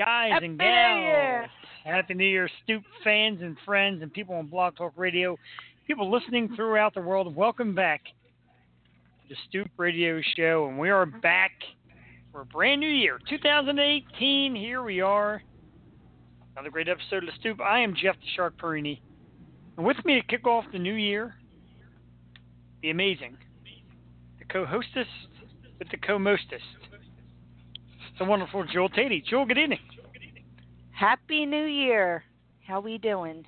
Happy New Year, guys Happy and gals. Happy New Year, Stoop fans and friends and people on Blog Talk Radio, people listening throughout the world. Welcome back to the Stoop Radio Show, and we are back for a brand new year, 2018. Here we are, another great episode of the Stoop. I am Jeff the Shark Porrini, and with me to kick off the new year, the amazing, the co-hostess with the co-mostest, the wonderful Jewel Tatey. Jewel, good evening. Happy New Year. How we doing?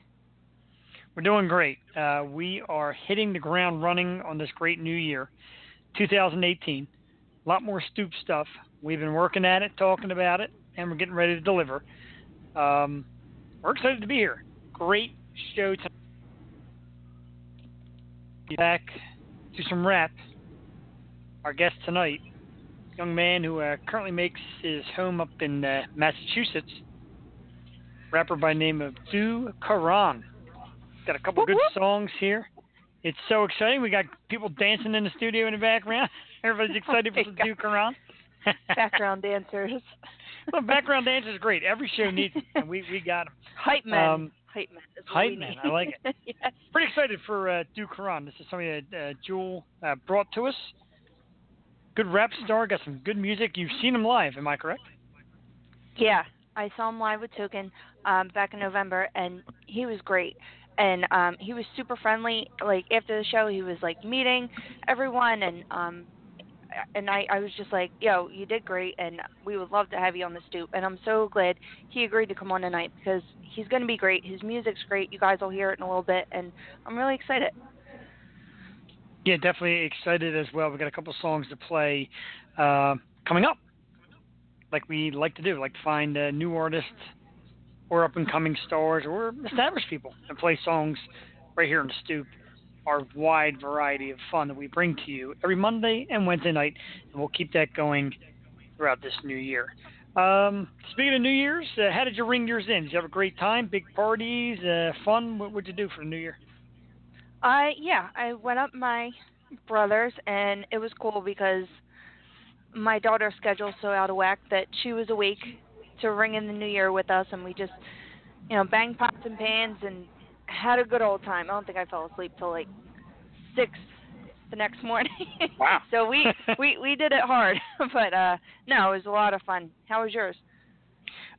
We're doing great. Uh, we are hitting the ground running on this great new year, 2018. A lot more stoop stuff. We've been working at it, talking about it, and we're getting ready to deliver. Um, we're excited to be here. Great show tonight. Back to some rap. Our guest tonight, young man who uh, currently makes his home up in uh, Massachusetts, rapper by name of Du Karan. Got a couple good songs here. It's so exciting. We got people dancing in the studio in the background. Everybody's excited Oh for the Du Karan. Background dancers. well, background dance is great. Every show needs it, and we, we got them. Hype men. Um, hype men. hype men. I like it. yes. Pretty excited for uh, Du Karan. This is something that uh, Jewel uh, brought to us. Good rap star, got some good music. You've seen him live, am I correct? Yeah, I saw him live with Token um, back in November, and he was great. And um, he was super friendly. Like after the show, he was like meeting everyone, and um, and I, I was just like, yo, you did great, and we would love to have you on the stoop. And I'm so glad he agreed to come on tonight because he's going to be great. His music's great. You guys will hear it in a little bit, and I'm really excited. Yeah, definitely excited as well. We've got a couple songs to play uh, coming up, like we like to do, like find new artists or up and coming stars or established people and play songs right here in the stoop. Our wide variety of fun that we bring to you every Monday and Wednesday night, and we'll keep that going throughout this new year. Um, speaking of New Year's, uh, how did you ring yours in? Did you have a great time? Big parties, uh, fun? What would you do for the New Year? I yeah, I went up my brother's and it was cool because my daughter's schedule's so out of whack that she was awake to ring in the new year with us and we just you know, banged pots and pans and had a good old time. I don't think I fell asleep till like six the next morning. Wow. so we, we we did it hard. but uh no, it was a lot of fun. How was yours?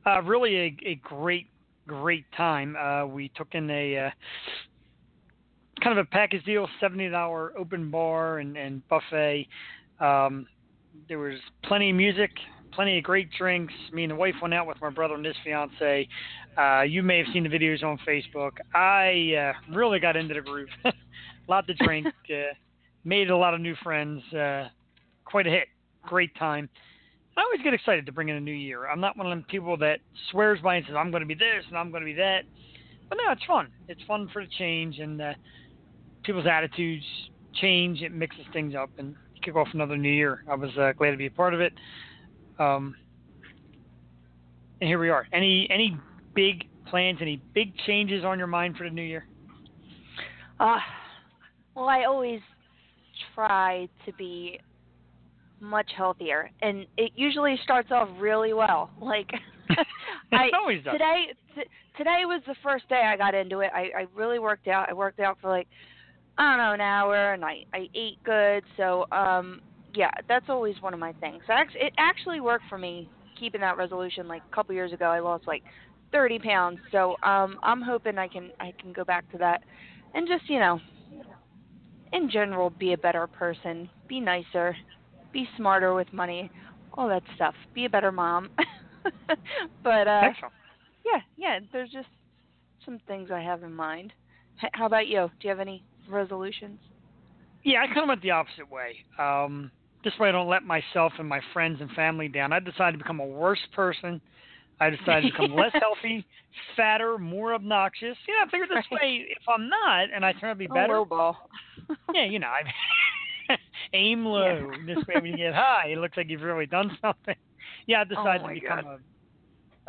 Uh, really a, a great, great time. Uh, we took in a uh, kind of a package deal, seventy dollar open bar and, and buffet. Um, there was plenty of music, plenty of great drinks. Me and the wife went out with my brother and his fiance. Uh, you may have seen the videos on Facebook. I uh, really got into the groove. a lot to drink. uh, made a lot of new friends. Uh, quite a hit. Great time. I always get excited to bring in a new year. I'm not one of them people that swears by and says I'm going to be this and I'm going to be that. But no, it's fun. It's fun for the change and uh, people's attitudes change. It mixes things up and kick off another new year. I was uh, glad to be a part of it. Um, and here we are. Any any big plans? Any big changes on your mind for the new year? Uh, well, I always try to be much healthier, and it usually starts off really well. Like I always does. today, t- today was the first day I got into it. I, I really worked out. I worked out for like I don't know an hour, and I I ate good. So um, yeah, that's always one of my things. It actually worked for me keeping that resolution. Like a couple years ago, I lost like 30 pounds. So um, I'm hoping I can I can go back to that and just you know in general be a better person be nicer be smarter with money all that stuff be a better mom but uh Excellent. yeah yeah there's just some things i have in mind H- how about you do you have any resolutions Yeah, I kind of went the opposite way. Um, this way, I don't let myself and my friends and family down. I decided to become a worse person. I decided to become less healthy, fatter, more obnoxious. Know, I figured this Right. way, if I'm not, and I turn out to be better, ball yeah, you know, I aim low. This way, when you get high, it looks like you've really done something. Yeah, I decided Oh, to become a,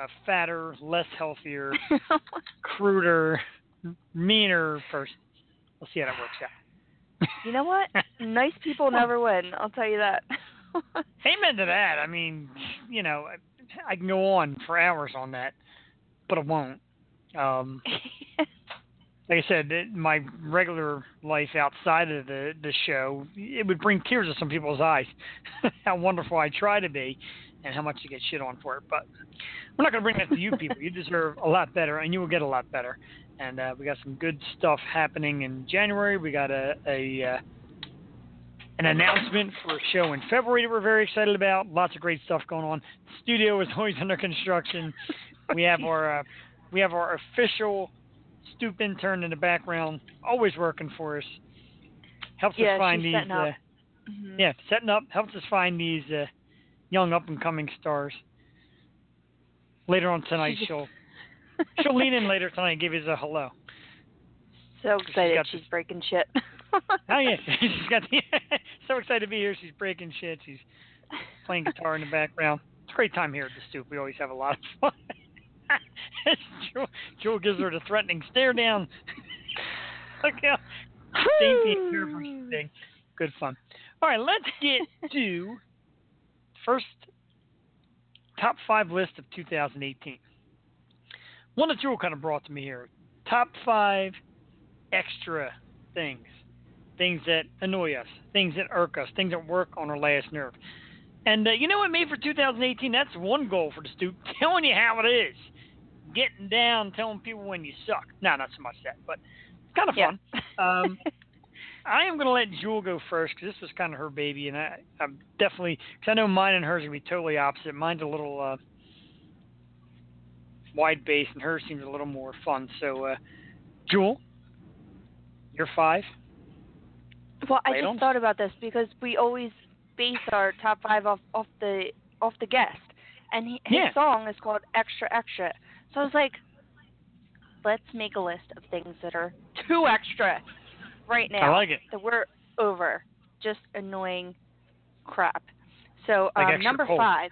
a fatter, less healthier, cruder, meaner person. We'll see how that works out. you know what nice people never win i'll tell you that Amen to that. I mean, you know, I can go on for hours on that, but I won't. Um, like I said, it, my regular life outside of the the show, it would bring tears to some people's eyes. how wonderful I try to be, and how much you get shit on for it. But we're not going to bring that to you people. You deserve a lot better, and you will get a lot better. And uh, we got some good stuff happening in January. We got a, a uh, an announcement for a show in February that we're very excited about. Lots of great stuff going on. The studio is always under construction. We have our uh, we have our official stoop intern in the background, always working for us. Helps yeah, us find these. Uh, Mhm. yeah, setting up helps us find these uh, young up and coming stars. Later on tonight, She's- she'll she'll lean in later tonight and give us a hello. So excited she's this- breaking shit. Oh yeah, she's got the, so excited to be here. She's breaking shit. She's playing guitar in the background. It's a great time here at the stoop. We always have a lot of fun. Jewel, Jewel gives her the threatening stare down. Look how dainty and careful she's. Good fun. All right, let's get to first top five list of 2018. One that Jewel kind of brought to me here. Top five extra things. Things that annoy us, things that irk us, things that work on our last nerve. And uh, you know what, made for 2018, that's one goal for the stoop, telling you how it is. Getting down, telling people when you suck. No, not so much that, but it's kind of Yeah. fun. Um, I am going to let Jewel go first because this was kind of her baby, and I, I'm definitely because I know mine and hers are going to be totally opposite. Mine's a little uh, wide base, and hers seems a little more fun. So, uh, Jewel, you're five. Well, I just thought about this because we always base our top five off off the off the guest, and he, his Yeah. song is called Extra Extra. So I was like, let's make a list of things that are too extra right now I like it. we're over, just annoying crap. So um, extra number cold. five,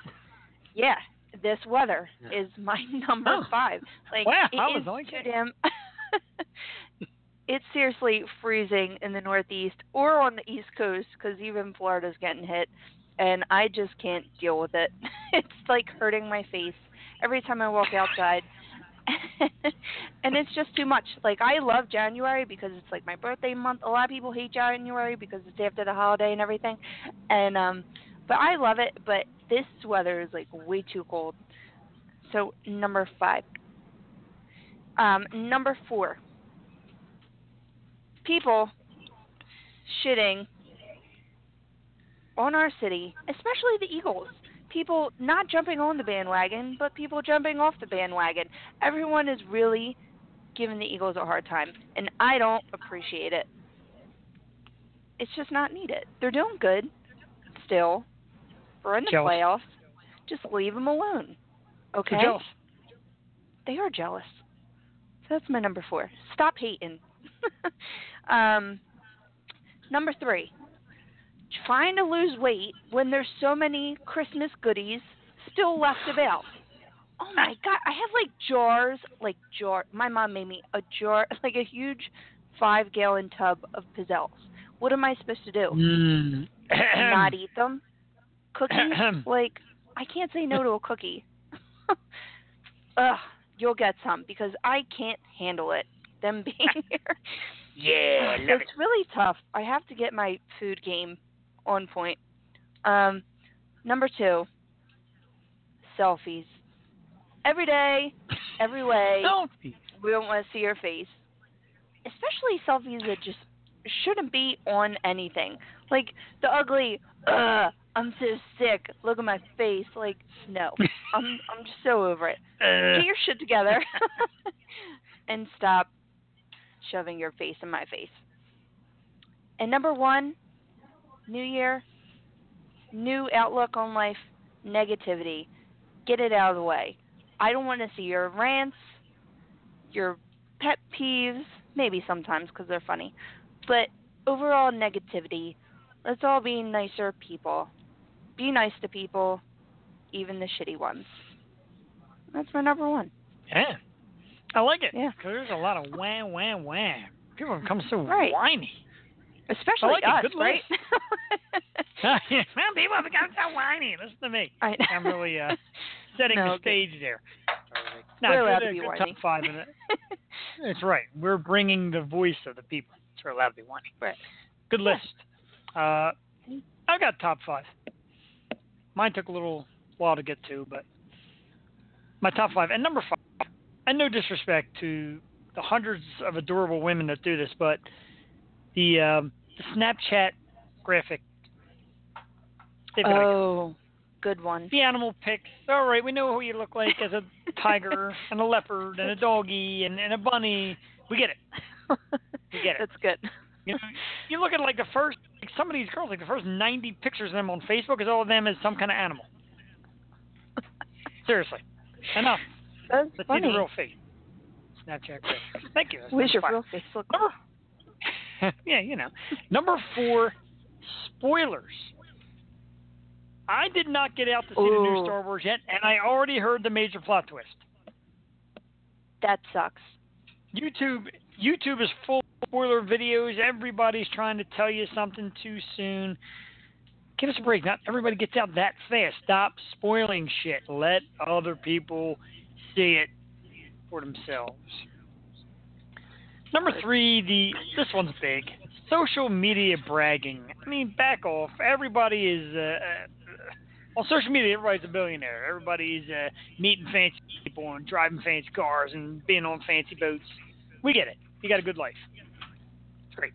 yeah, this weather Yeah. is my number Oh. five. Like Wow, it was is like too damn. it's seriously freezing in the Northeast or on the East Coast because even Florida's getting hit, and I just can't deal with it. it's like hurting my face every time I walk outside. and it's just too much. Like I love January because it's like my birthday month. A lot of people hate January because it's after the holiday and everything. And um but I love it, but this weather is like way too cold. So number 5. Um number 4. People shitting on our city, especially the Eagles people not jumping on the bandwagon, but people jumping off the bandwagon. Everyone is really giving the Eagles a hard time, and I don't appreciate it. It's just not needed. They're doing good still. We're in the Jealous. playoffs. Just leave them alone. Okay? So jealous. They are jealous. So that's my number four. Stop hating. um, number three. Trying to lose weight when there's so many Christmas goodies still left about. Oh my god, I have like jars, like jar. My mom made me a jar, like a huge five gallon tub of pizzelles. What am I supposed to do? Mm. Not eat them? Cookies? like I can't say no to a cookie. Ugh, you'll get some because I can't handle it. Them being here. yeah, So love it. it's really tough. I have to get my food game on point. Um, number two, selfies. Every day, every way. Selfie. We don't want to see your face. Especially selfies that just shouldn't be on anything. Like the ugly, ugh, I'm so sick. Look at my face. Like, no. I'm I'm just so over it. Uh, Get your shit together and stop shoving your face in my face. And number one, new year, new outlook on life, negativity. Get it out of the way. I don't want to see your rants, your pet peeves, maybe sometimes because they're funny, but overall negativity. Let's all be nicer people. Be nice to people, even the shitty ones. That's my number one. yeah. I like it. Yeah. Because there's a lot of wham, wham, wham. People become so Right. whiny. Especially like us, Good right? well, people have become so whiny. Listen to me. I I'm really, uh, setting No, the stage there. No, We're allowed to be whiny. top five in it. That's right. We're bringing the voice of the people. So we're allowed to be whiny. Right. Good list. Uh, I got top five. Mine took a little while to get to, but my top five. And number five, and no disrespect to the hundreds of adorable women that do this, but the, um, the Snapchat graphic. They've got to oh, good one. the animal pics. All right, we know who you look like as a tiger and a leopard and a doggy and, and a bunny. We get it. We get it. That's good. You know, you look at like the first, like some of these girls, like the first 90 pictures of them on Facebook is all of them as some kind of animal. Seriously, enough. That's Let's funny. see the real face. Snapchat. Thank you. That's Where's your real face look? Number, yeah, you know. Number four, spoilers. I did not get out to see the new Star Wars yet, and I already heard the major plot twist. That sucks. YouTube YouTube is full of spoiler videos. Everybody's trying to tell you something too soon. Give us a break. Not everybody gets out that fast. Stop spoiling shit. Let other people see it for themselves. Number three, the this one's big. Social media bragging. I mean, back off. Everybody is uh, uh, on social media. Everybody's a billionaire. Everybody's uh, meeting fancy people and driving fancy cars and being on fancy boats. We get it. You got a good life. It's great.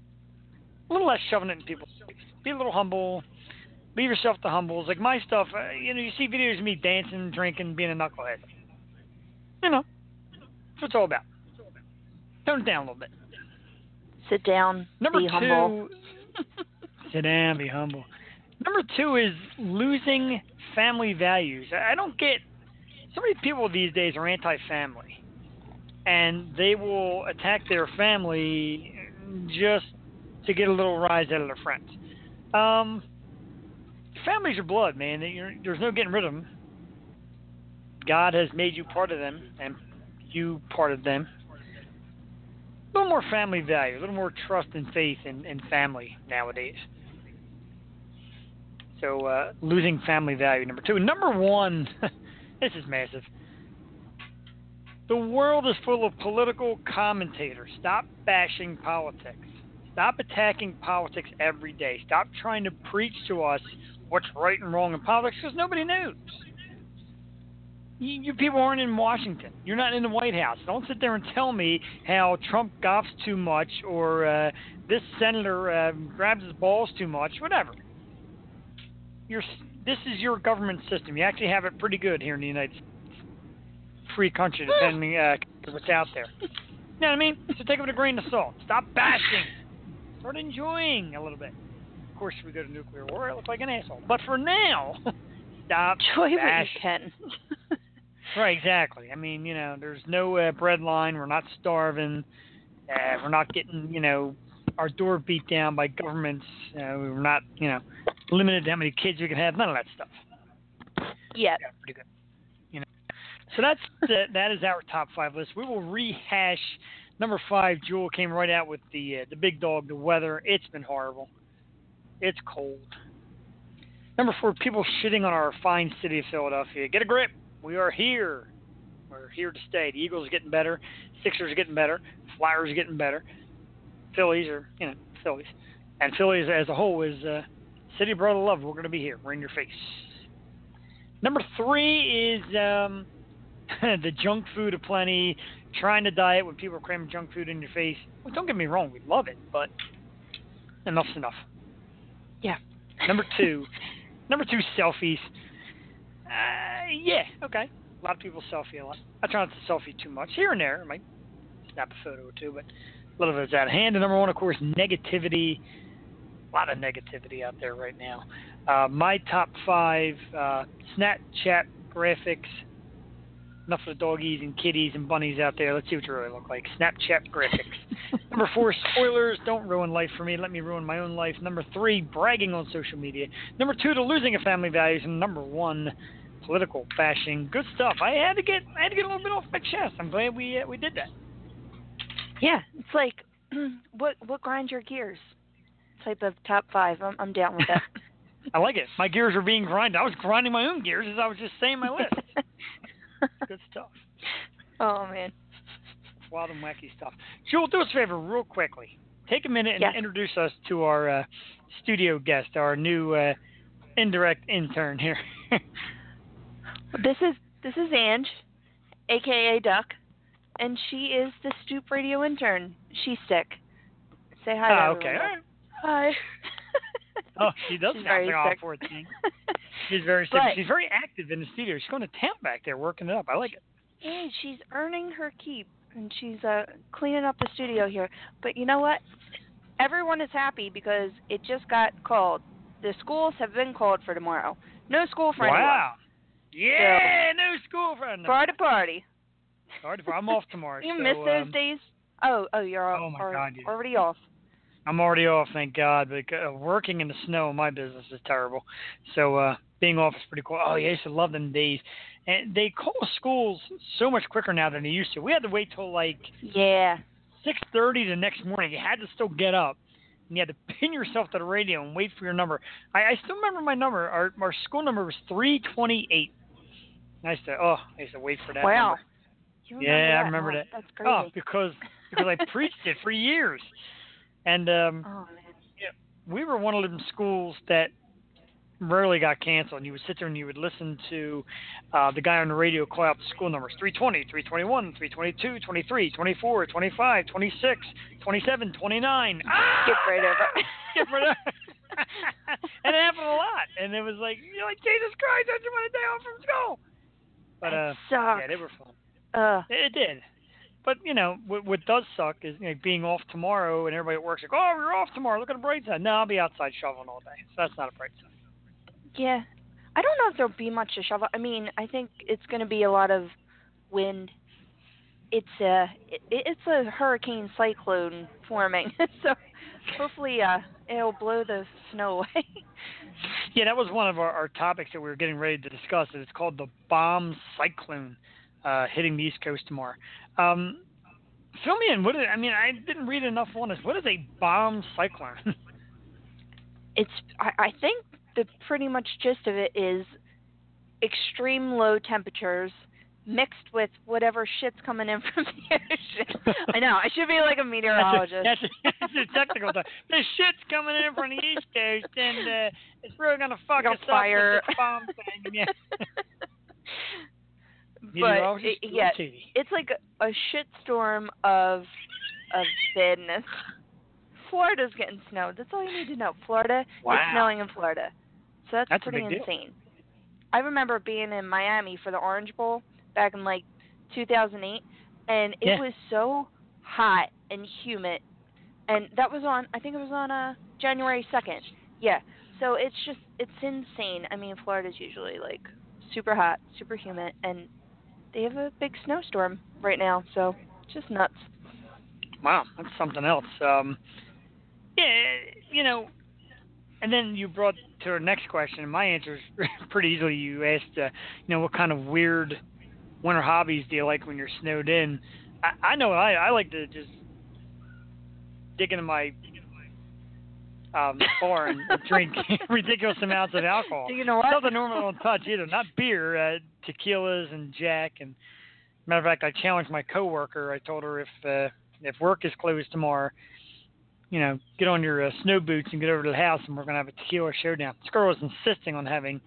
A little less shoving it in people's face. Be a little humble. Leave yourself to humbles. Like my stuff, uh, you know, you see videos of me dancing, drinking, being a knucklehead. You know, that's what it's all about. Tone it down a little bit. Sit down. Number be two, humble. sit down, be humble. Number two is losing family values. I don't get so many people these days are anti-family, and they will attack their family just to get a little rise out of their friends. Um, families are blood, man. You're, there's no getting rid of them. God has made you part of them, and you part of them. Little more family value, a little more trust and faith in, in family nowadays. So uh, losing family value, number two. Number one, this is massive. The world is full of political commentators. Stop bashing politics. Stop attacking politics every day. Stop trying to preach to us what's right and wrong in politics because nobody knows. You, you people aren't in Washington. You're not in the White House. Don't sit there and tell me how Trump goffs too much or uh, this senator uh, grabs his balls too much. Whatever. You're, this is your government system. You actually have it pretty good here in the United States. Free country, depending uh, what's out there. You know what I mean? So take it with a grain of salt. Stop bashing. Start enjoying a little bit. Of course, if we go to nuclear war, I look like an asshole. But for now, stop Enjoy what you bashing. can. Right, exactly. I mean, you know, there's no uh, bread line. We're not starving. Uh, we're not getting, you know, our door beat down by governments. Uh, we're not, you know, limited to how many kids we can have. None of that stuff. yeah. Yeah, pretty good. You know, so that's the, that is our top five list. We will rehash number five. Jewel came right out with the uh, the big dog. The weather. It's been horrible. It's cold. Number four. People shitting on our fine city of Philadelphia. Get a grip. We are here. We're here to stay. The Eagles are getting better. Sixers are getting better. Flyers are getting better. Phillies are, you know, Phillies. And Phillies as a whole is uh, city of brother love. We're going to be here. We're in your face. Number three is um, the junk food aplenty. Trying to diet when people are cramming junk food in your face. Well, don't get me wrong, we love it, but enough's enough. Yeah. Number two, number two, selfies. Uh, yeah, okay. A lot of people selfie a lot. I try not to selfie too much. Here and there, I might snap a photo or two, but a little bit is out of hand. And number one, of course, negativity. A lot of negativity out there right now. Uh, my top five: uh, Snapchat graphics. Enough of the doggies and kitties and bunnies out there. Let's see what you really look like. Snapchat graphics. Number four, spoilers. Don't ruin life for me. Let me ruin my own life. Number three, bragging on social media. Number two, to losing of family values. And number one, political bashing. Good stuff. I had to get I had to get a little bit off my chest. I'm glad we uh, we did that. Yeah. It's like what what grinds your gears? Type of top five. I'm I'm down with that. I like it. My gears are being grinded. I was grinding my own gears as I was just saying my list. Good stuff. Oh man. Wild and wacky stuff. Jewel, do us a favor real quickly. Take a minute and Yes. introduce us to our uh, studio guest, our new uh, indirect intern here. This is this is Ange, aka Duck, and she is the Stoop Radio intern. She's sick. Say hi. to Ah, okay. Right. Hi. Oh, she does She's sound like all sick. 14. She's very sick. But- She's very active in the studio. She's going to town back there working it up. I like it. Yeah, she's earning her keep, and she's uh cleaning up the studio here. But you know what? Everyone is happy because it just got called. The schools have been called for tomorrow. No school for anyone. Wow. Yeah, new school friend. Party party. Sorry, I'm off tomorrow. You so, miss those um, days? Oh, oh, you're Oh, my are God, yeah. already off. I'm already off, thank God. But uh, working in the snow in my business is terrible. So uh being off is pretty cool. Oh, yeah, I used to love them days. And they call schools so much quicker now than they used to. We had to wait till like Yeah. 6:30 the next morning. You had to still get up, and you had to pin yourself to the radio and wait for your number. I, I still remember my number. Our our school number was 328. I used to oh, I used to wait for that. Wow. Yeah, I that? remember Oh, that. That's crazy. Oh, because because I preached it for years, and um, oh man. we were one of them schools that rarely got canceled. And You would sit there and you would listen to uh, the guy on the radio call out the school numbers 320, 321, 322, 23, 24, 25, 26, 27, 29. Ah! Skip right over. Skip right over. and it happened a lot. And it was like, you're like, Jesus Christ, I just want a day off from school. But uh, it yeah, they were fun. uh, It did. But you know what, what does suck is you know, being off tomorrow and everybody at work's like, "Oh, you're off tomorrow. Look at the bright side." No, I'll be outside shoveling all day, so that's not a bright side. Yeah. I don't know if there'll be much to shovel. I mean, I think it's going to be a lot of wind. It's a it, it's a hurricane cyclone forming, so hopefully uh it'll blow the snow away. Yeah, that was one of our, our topics that we were getting ready to discuss. It's called the bomb cyclone uh, hitting the East Coast tomorrow. Um, fill me in. What is, I mean, I didn't read enough on this. What is a bomb cyclone? it's I, I think the pretty much gist of it is extreme low temperatures mixed with whatever shit's coming in from the ocean. I know, I should be like a meteorologist. That's a, that's a, that's a technical term. The shit's coming in from the East Coast, and uh, it's really gonna fuck Like us fire. up with the bomb thing. Yeah. but Meteorologist it, yeah, it's like a, a shitstorm of of badness. Florida's getting snowed. That's all you need to know. Florida Wow. is snowing in Florida. So that's, That's pretty big deal. insane. I remember being in Miami for the Orange Bowl back in like 2008 and it Yeah. was so hot and humid. And that was on I think it was on uh January 2nd. Yeah. So it's just it's insane. I mean, Florida's usually like super hot, super humid and they have a big snowstorm right now. So just nuts. Wow, that's something else. Um, yeah, you know, and then you brought to our next question. and My answer is pretty easily. You asked, uh, you know, what kind of weird winter hobbies do you like when you're snowed in? I, I know I, I like to just dig into my um, bar and drink ridiculous amounts of alcohol. Do you know what? Nothing normal don't touch either. Not beer, uh, tequilas and Jack. And matter of fact, I challenged my coworker. I told her if uh, if work is closed tomorrow, you know, get on your uh, snow boots and get over to the house, and we're gonna have a tequila showdown. This girl is insisting on having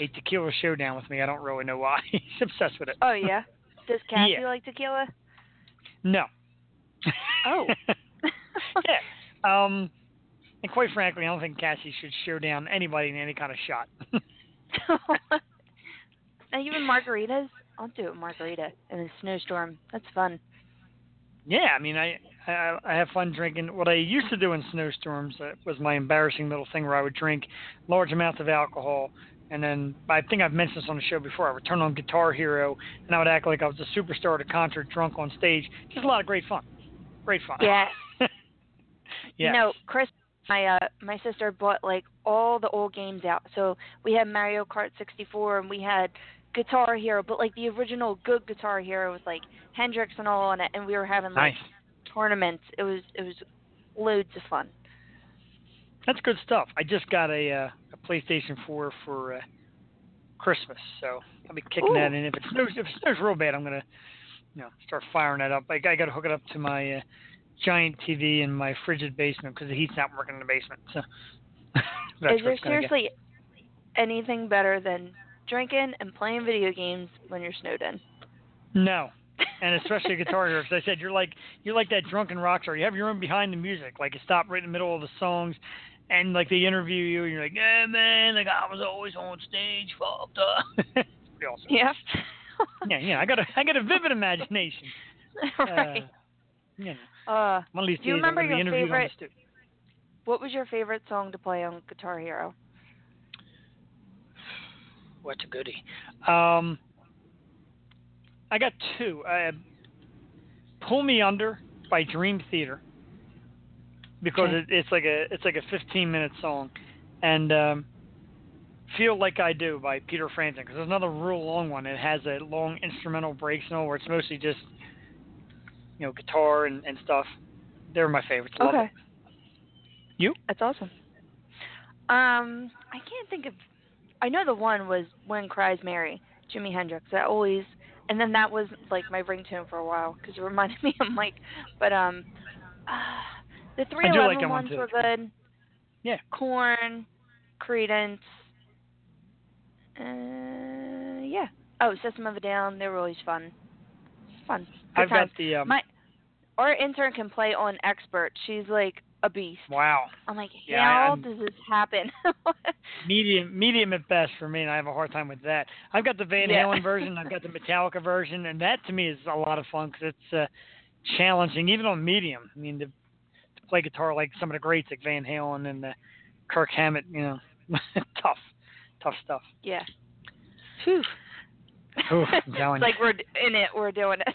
a tequila showdown with me. I don't really know why. She's obsessed with it. Oh yeah. Does Cassie Yeah. like tequila? No. Oh. yeah. Um, and quite frankly, I don't think Cassie should show down anybody in any kind of shot. and even margaritas. I'll do a margarita in a snowstorm. That's fun. Yeah, I mean, I, I I have fun drinking. What I used to do in snowstorms uh, was my embarrassing little thing where I would drink large amounts of alcohol, and then I think I've mentioned this on the show before. I would turn on Guitar Hero, and I would act like I was a superstar at a concert, drunk on stage. Just a lot of great fun. Great fun. Yes. yeah. You know, Chris, my uh, my sister bought like all the old games out. So we had Mario Kart 64, and we had Guitar Hero, but like the original good Guitar Hero with like Hendrix and all on it, and we were having like nice. Tournaments. It was it was loads of fun. That's good stuff. I just got a uh, a PlayStation 4 for uh, Christmas, so I'll be kicking Ooh. that in. If it snows, if it snows real bad, I'm gonna, you know, start firing that up. I, I got to hook it up to my uh, giant TV in my frigid basement because the heat's not working in the basement. So Is there seriously anything better than drinking and playing video games when you're snowed in? No, and especially Guitar Hero, because I said you're like you're like that drunken rock star. You have your own behind the music. Like you stop right in the middle of the songs, and like they interview you, and you're like, yeah, man, like I was always on stage, fucked up. Pretty awesome. Yeah. Yeah, yeah. I got a I got a vivid imagination. right. Uh, know, Uh, one of these do you remember your favorite- stu- what was your favorite song to play on Guitar Hero? What's a goodie? Um, I got two. Uh, Pull Me Under by Dream Theater because Okay. it, it's like a it's like a 15 minute song, and um, Feel Like I Do by Peter Frampton because there's another real long one. It has a long instrumental breaks and all where it's mostly just you know guitar and, and stuff. They're my favorites. Love okay. it. You? That's awesome. Um, I can't think of. I know the one was "Wind Cries Mary," Jimi Hendrix. That always, and then that was like my ringtone for a while because it reminded me of Mike. But um, uh, the three like eleven one, ones were good. Yeah. Korn, Creedence. Uh, yeah. Oh, System of a Down. They were always fun. Fun. Good I've times. got the um, My our intern can play on expert. She's like a beast. wow. I'm like, Yeah, how I'm- does this happen? medium medium at best for me, and I have a hard time with that. I've got the Van Yeah. Halen version, I've got the Metallica version, and that to me is a lot of fun because it's uh, challenging, even on medium. I mean, to, to play guitar like some of the greats like Van Halen and uh, Kirk Hammett, you know, tough, tough stuff. yeah. Phew. Oof, it's like we're in it. We're doing it.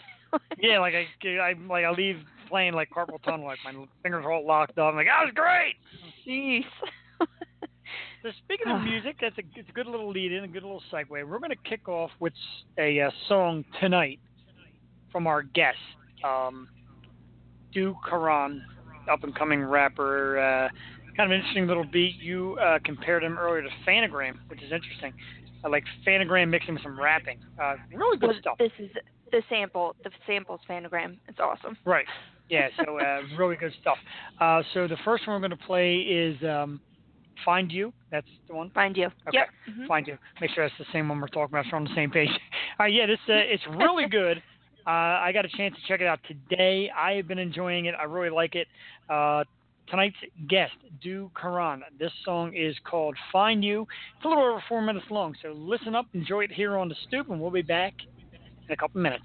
Yeah, like I, I like I leave playing like carpal tunnel, like my fingers are all locked up. I'm like, that was great. Jeez. So speaking of music, that's a it's a good little lead in, a good little segue. We're going to kick off with a uh, song tonight from our guest, um, Du Karan, up and coming rapper. Uh, kind of interesting little beat. You uh, compared him earlier to Phantogram, which is interesting. I like Phantogram mixing with some rapping. Uh, really good Well, stuff. This is the sample. The sample's Phantogram. It's awesome. Right. Yeah, so uh, really good stuff. Uh, so the first one we're going to play is um, Find You. That's the one. Find you. Okay. Yep. Mhm. Find You. Make sure that's the same one we're talking about so we're on the same page. All right, yeah, this uh, it's really good. Uh, I got a chance to check it out today. I have been enjoying it. I really like it. Uh, tonight's guest, Du Karan. This song is called Find You. It's a little over four minutes long, so listen up, enjoy it here on the stoop, and we'll be back in a couple minutes.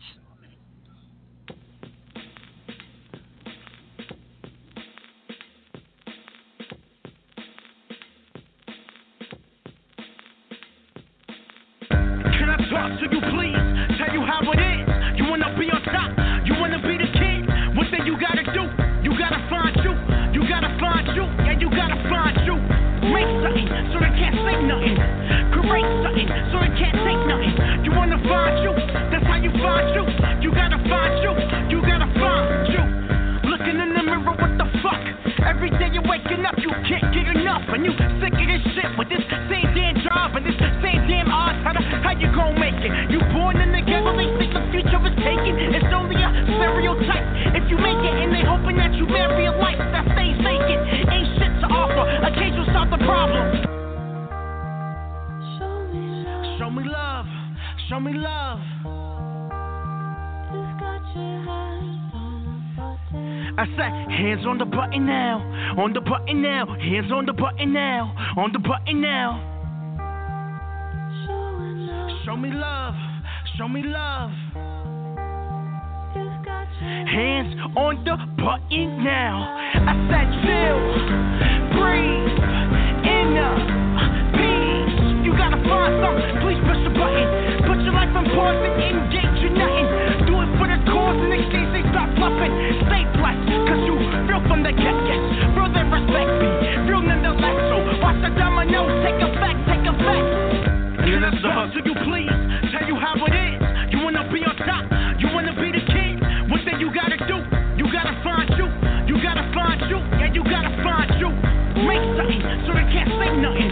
On the button now, hands on the button now, on the button now. Show me love, show me love. Hands on the button now. I said, chill, breathe, inner peace. You gotta find something, please push the button. Put your life on pause and engage in nothing. Do it for the cause in exchange they stop bluffing. Stay blessed, cause you real from the get respect me. Watch the dominoes take effect, take effect. You, please. Tell you how it is. You wanna be on top. You wanna be the king. You gotta do? You gotta find you. You gotta find you. Yeah, you gotta find you. Make something so they can't say nothing.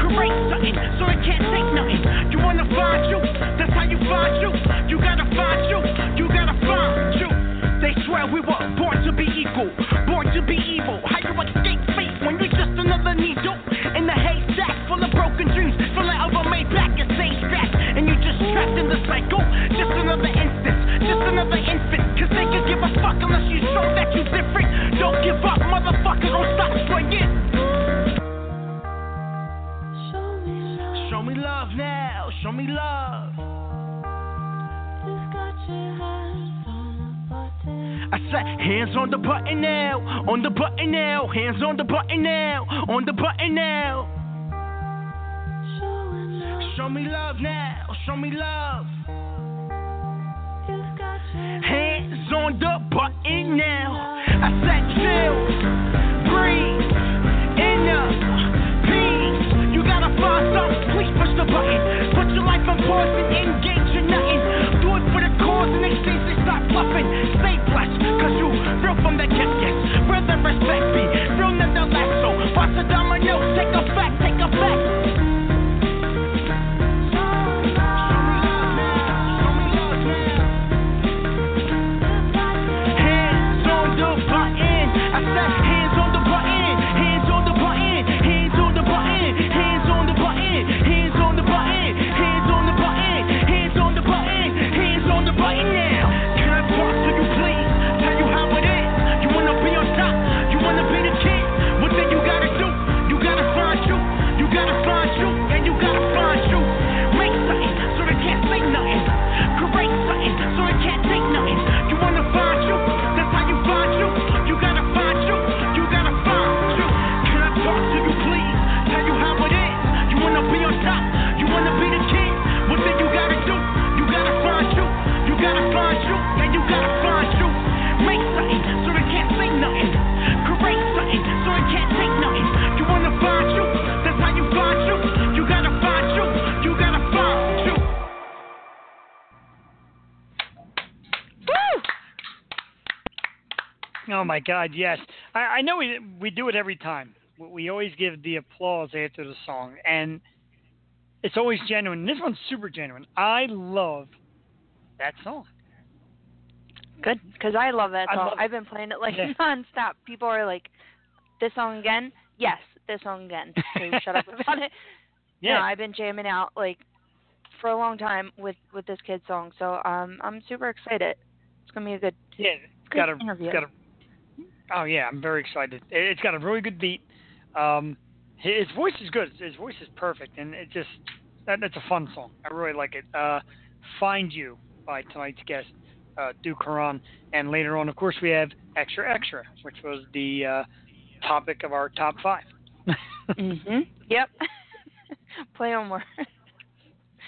Create something so they can't nothing. You wanna find you. That's how you find you. You gotta find you. You gotta find you. They swear we were born to be equal, born to be evil. Just another instance, just another infant. Cause they can give a fuck unless you show that you different. Don't give up, motherfucker, don't stop swinging. Show me love now, show me love. I said, hands on the button now, on the button now, hands on the button now, on the button now. Show me love now, show me love. Hands on the button now. I said, chill, breathe, inner peace. You gotta find something, please push the button. Put your life on pause and engage in nothing. Do it for the cause and exchange, they stop bluffing. Stay blessed, cause you real from the get yes. Brother, respect me, real nonetheless. So, watch the domino, take a my God, yes. I, I know we we do it every time. We- always give the applause after the song, and it's always genuine. This one's super genuine. I love that song. Good, because I love that song. love. I've been playing it like Yeah. nonstop. People are like, "This song again? Yes, this song again." You shut up about it? Yeah, No, I've been jamming out like for a long time with with this kid's song. So um, I'm super excited. It's gonna be a good. yeah. It's got a, interview. got a. Oh yeah, I'm very excited. It, it's got a really good beat. Um, his voice is good. His voice is perfect, and it just that, that's a fun song. I really like it. Uh, Find You by tonight's guest, uh, Du Karan, and later on, of course, we have Extra Extra, which was the uh, topic of our top five. Mhm. Yep. Play on more.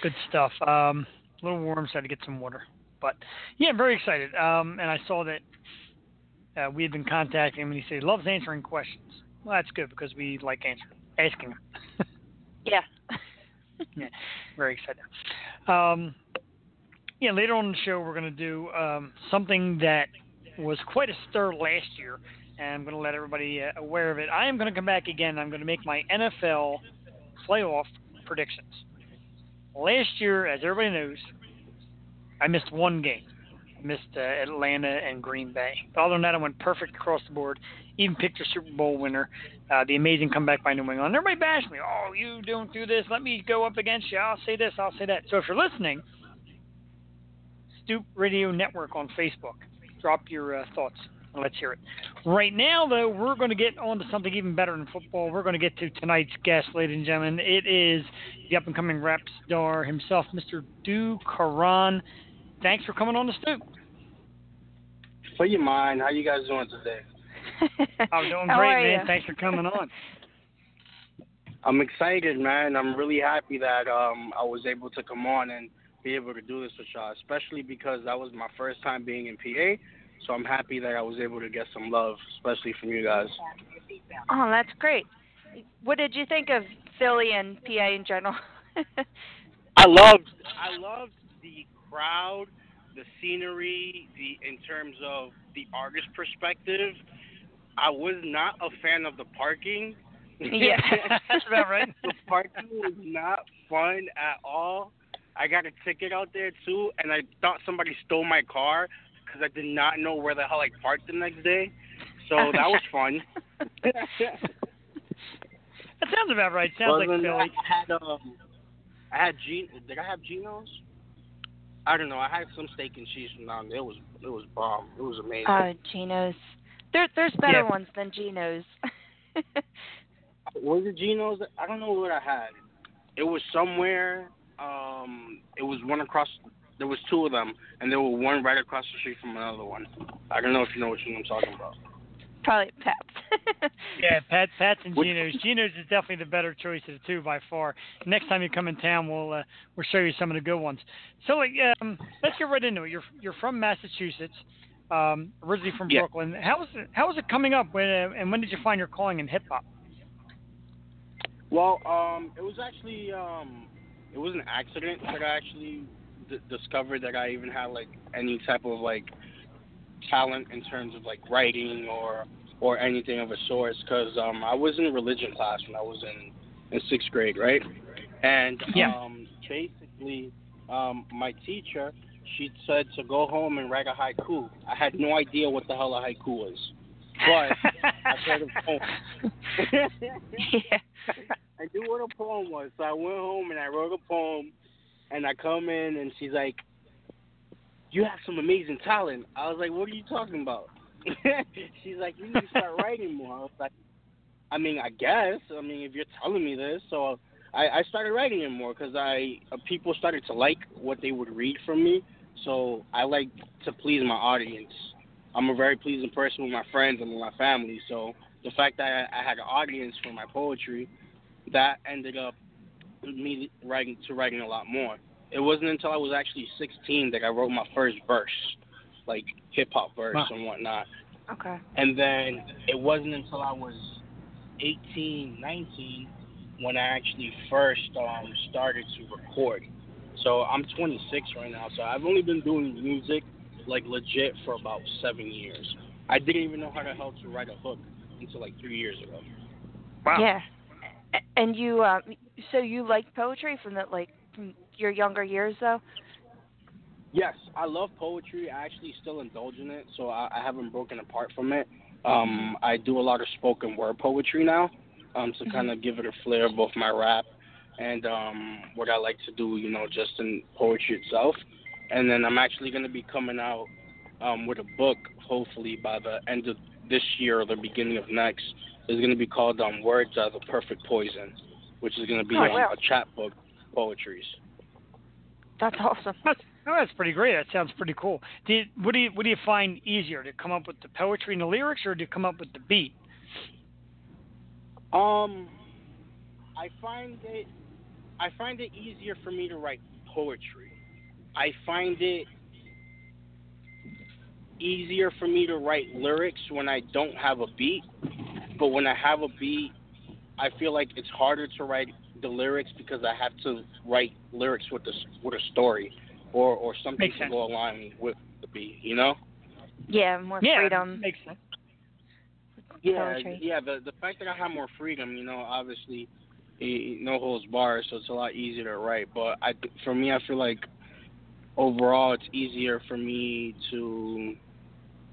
good stuff. Um, a little warm, so I had to get some water. But yeah, I'm very excited. Um, and I saw that uh, we had been contacting him, and he said he loves answering questions. Well, that's good because we like answering, asking them. yeah. yeah, very excited. Um, yeah, later on in the show, we're going to do um, something that was quite a stir last year, and I'm going to let everybody uh, aware of it. I am going to come back again. I'm going to make my NFL playoff predictions. Last year, as everybody knows, I missed one game. Missed uh, Atlanta and Green Bay. But other than that, I went perfect across the board. Even picked a Super Bowl winner, uh, the amazing comeback by New England. Everybody bashed me. Oh, you don't do this. Let me go up against you. I'll say this. I'll say that. So if you're listening, Stoop Radio Network on Facebook. Drop your uh, thoughts and let's hear it. Right now, though, we're going to get on to something even better than football. We're going to get to tonight's guest, ladies and gentlemen. It is the up and coming rap star himself, Mr. Du Karan. Thanks for coming on the Stoop. For your mind, how you guys doing today? I'm doing How great, man. you? Thanks for coming on. I'm excited, man. I'm really happy that um I was able to come on and be able to do this with y'all, especially because that was my first time being in PA. So I'm happy that I was able to get some love, especially from you guys. Oh, that's great. What did you think of Philly and PA in general? I loved I loved the crowd, the scenery, the in terms of the artist perspective. I was not a fan of the parking. Yeah. That's about right. the parking was not fun at all. I got a ticket out there too, and I thought somebody stole my car because I did not know where the hell I parked the next day. So that was fun. That sounds about right. Sounds Other like Philly. I had um, I had G. Did I have Geno's? I don't know. I had some steak and cheese from down there. It was it was bomb. It was amazing. Uh, Geno's. There, there's better Yeah. ones than Geno's. was it Geno's? I don't know what I had. It was somewhere. Um, it was one across. There was two of them, and there were one right across the street from another one. I don't know if you know which one I'm talking about. Probably Pep's. Yeah, Pat, Pat's and Geno's. Geno's is definitely the better choice of the two by far. Next time you come in town, we'll uh, we'll show you some of the good ones. So, like, um, let's get right into it. You're you're from Massachusetts, um, originally from Yeah. Brooklyn. How was it? How was it coming up? When uh, and when did you find your calling in hip hop? Well, um, it was actually um, it was an accident that I actually d- discovered that I even had like any type of like talent in terms of like writing or or anything of a sort. Because um, I was in religion class when I was in in sixth grade, right? And Yeah. um, basically, um, my teacher she said to go home and write a haiku. I had no idea what the hell a haiku was, but I heard a poem. yeah. I knew what a poem was, so I went home and I wrote a poem. And I come in and she's like, "You have some amazing talent." I was like, "What are you talking about?" she's like, "You need to start writing more." I was like, "I mean, I guess. I mean, if you're telling me this." So I, I started writing it more because I uh, people started to like what they would read from me. So I like to please my audience. I'm a very pleasing person with my friends and with my family. So the fact that I, I had an audience for my poetry, that ended up me writing to writing a lot more. It wasn't until I was actually 16 that I wrote my first verse, like hip hop verse Wow. and whatnot. Okay. And then it wasn't until I was 18, 19 when I actually first um, started to record. So I'm 26 right now, so I've only been doing music like legit for about seven years. I didn't even know how the hell to write a hook until like three years ago. Wow. Yeah. And you, um, so you like poetry from the like from your younger years, though. Yes, I love poetry. I actually still indulge in it, so I, I haven't broken apart from it. Um, I do a lot of spoken word poetry now, um, to kind of give it a flair of both my rap and um, what I like to do, you know, just in poetry itself. And then I'm actually going to be coming out um, with a book, hopefully by the end of this year or the beginning of next. It's going to be called um, Words Are the Perfect Poison, which is going to be Oh, um, wow. a chat book, poetries. That's awesome. That's, oh, that's pretty great. That sounds pretty cool. Do you, what do you what do you find easier to come up with the poetry and the lyrics, or to come up with the beat? Um, I find it, I find it easier for me to write poetry. I find it easier for me to write lyrics when I don't have a beat. But when I have a beat, I feel like it's harder to write the lyrics because I have to write lyrics with the with a story or or something Makes to sense. go along with the beat. You know? Yeah, more yeah, freedom. makes sense. Yeah, poetry. yeah. The the fact that I have more freedom, you know, obviously, no holds barred, so it's a lot easier to write. But I, for me, I feel like overall, it's easier for me to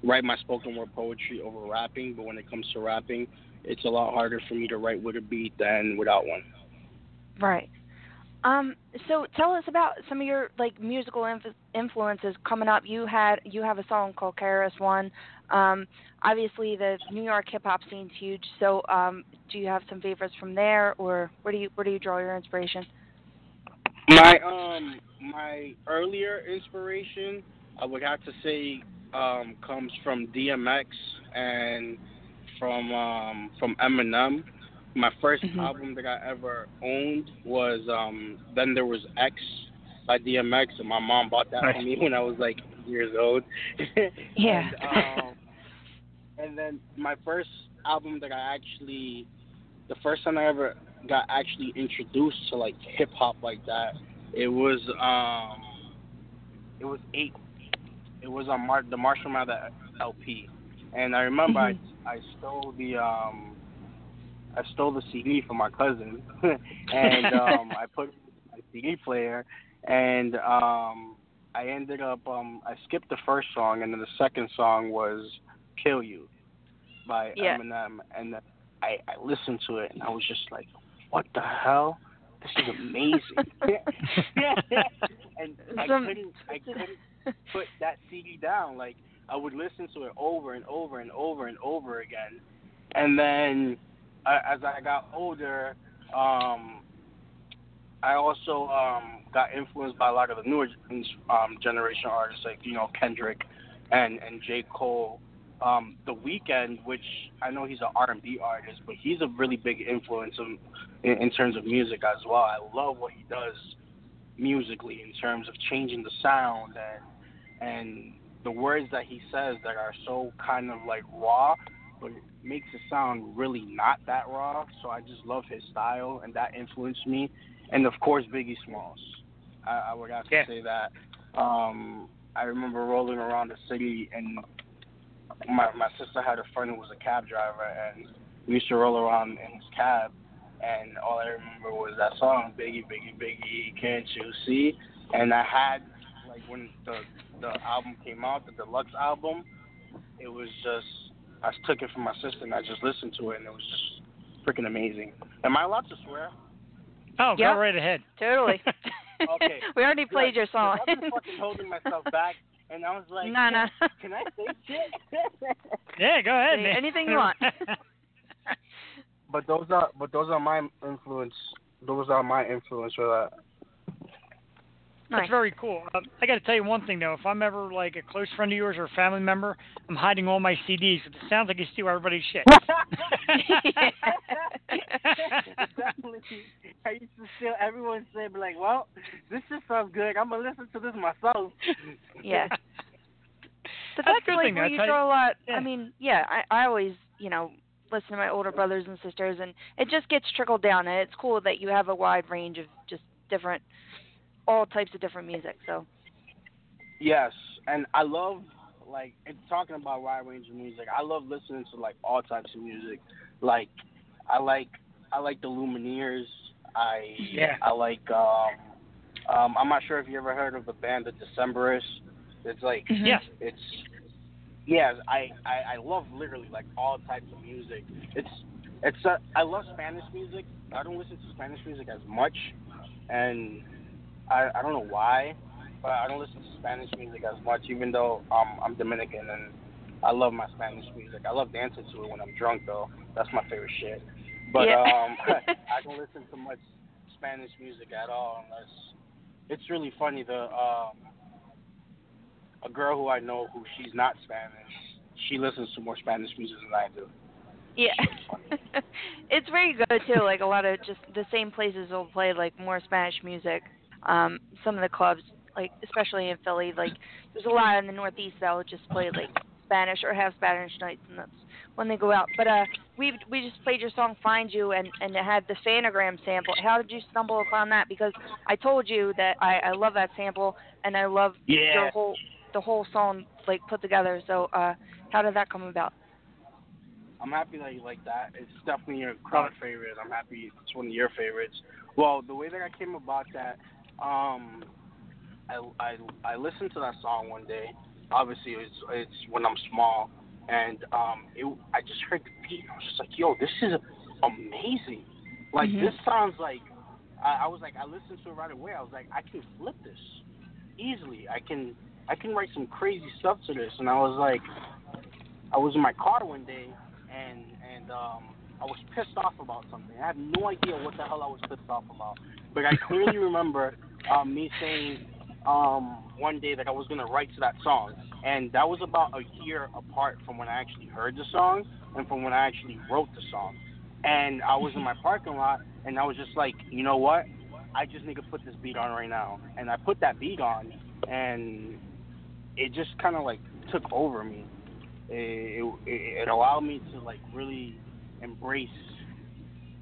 write my spoken word poetry over rapping. But when it comes to rapping, it's a lot harder for me to write with a beat than without one. Right. Um. So tell us about some of your like musical inf- influences coming up. You had you have a song called KRS One. Um. Obviously, the New York hip hop scene's huge. So, um, do you have some favorites from there, or where do you where do you draw your inspiration? My um my earlier inspiration, I would have to say, um, comes from DMX and from um from Eminem. My 1st Mhm. album that I ever owned was um then there was X by DMX, and my mom bought that for me when I was like years old. Yeah. And, um, and then my first album that I actually, the first time I ever got actually introduced to like hip hop like that, it was um, it was eight. It was on Mar- the Marshall Mathers LP, and I remember Mhm. I I stole the um, I stole the CD from my cousin, and um, I put my CD player, and um, I ended up um, I skipped the first song, and then the second song was "Kill You." by Yeah. Eminem, and then I I listened to it and I was just like, what the hell? This is amazing. and I couldn't I couldn't put that CD down. Like I would listen to it over and over and over and over again, and then as I got older, um, I also um, got influenced by a lot of the newer um, generation artists, like you know Kendrick and and J Cole. Um, the Weeknd, which I know he's an R&B artist, but he's a really big influence in, in, in terms of music as well. I love what he does musically in terms of changing the sound and and the words that he says that are so kind of like raw, but it makes it sound really not that raw. So I just love his style, and that influenced me. And of course, Biggie Smalls. I, I would have to Yeah. say that. Um, I remember rolling around the city, and my my sister had a friend who was a cab driver, and we used to roll around in his cab. And all I remember was that song, Biggie, Biggie, Biggie, Can't You See? And I had, like, when the the album came out, the deluxe album, it was just, I took it from my sister and I just listened to it, and it was just freaking amazing. Am I allowed to swear? oh, Yep. go right ahead. Totally. Okay. we already played your song. I've been fucking holding myself back, and I was like, no, no. can I say shit? Yeah, go ahead, Say man. anything you want. but those are, but those are my influence. Those are my influence for that. That's Nice. very cool. Um, I got to tell you one thing though. If I'm ever like a close friend of yours or a family member, I'm hiding all my CDs. It sounds like you steal everybody's shit. Definitely. I used to steal everyone's shit, be like, well, this just sounds good. I'm gonna listen to this myself. Yeah. But That's that's, a like thing, where you how you- draw a lot. yeah. I mean, yeah, I I always you know listen to my older brothers and sisters, and it just gets trickled down, and it's cool that you have a wide range of just different, all types of different music. So Yes, and I love like it's talking about wide range of music. I love listening to like all types of music. Like I like I like the Lumineers. I Yeah. I like um um I'm not sure if you ever heard of the band the Decemberists. It's like Mhm. Yes. it's yeah, I, I I love literally like all types of music. It's it's uh, I love Spanish music. I don't listen to Spanish music as much, and I I don't know why, but I don't listen to Spanish music as much. Even though um I'm Dominican and I love my Spanish music. I love dancing to it when I'm drunk though. That's my favorite shit. But Yeah. um I don't listen to much Spanish music at all unless it's really funny the um a girl who I know who she's not Spanish, she listens to more Spanish music than I do. yeah, it's very good too. Like a lot of just the same places will play like more Spanish music. Um, some of the clubs, like especially in Philly, like there's a lot in the Northeast that will just play like Spanish or have Spanish nights, and that's when they go out. But uh, we we just played your song "Find You" and and it had the Phantogram sample. How did you stumble upon that? Because I told you that I I love that sample and I love Yeah. your whole the whole song like put together. So uh, how did that come about? I'm happy that you like that. It's definitely your crowd favorite. I'm happy it's one of your favorites. Well, the way that I came about that, um, I I I listened to that song one day. Obviously, it's it's when I'm small, and um, it I just heard the beat. and I was just like, yo, this is amazing. Like Mhm. this sounds like. I, I was like, I listened to it right away. I was like, I can flip this easily. I can I can write some crazy stuff to this. And I was like, I was in my car one day, and and um, I was pissed off about something. I have no idea what the hell I was pissed off about, but I clearly remember um, me saying um, one day that I was gonna write to that song, and that was about a year apart from when I actually heard the song and from when I actually wrote the song. And I was in my parking lot, and I was just like, you know what? I just need to put this beat on right now. And I put that beat on, and it just kind of like took over me. It, it, it allowed me to like really embrace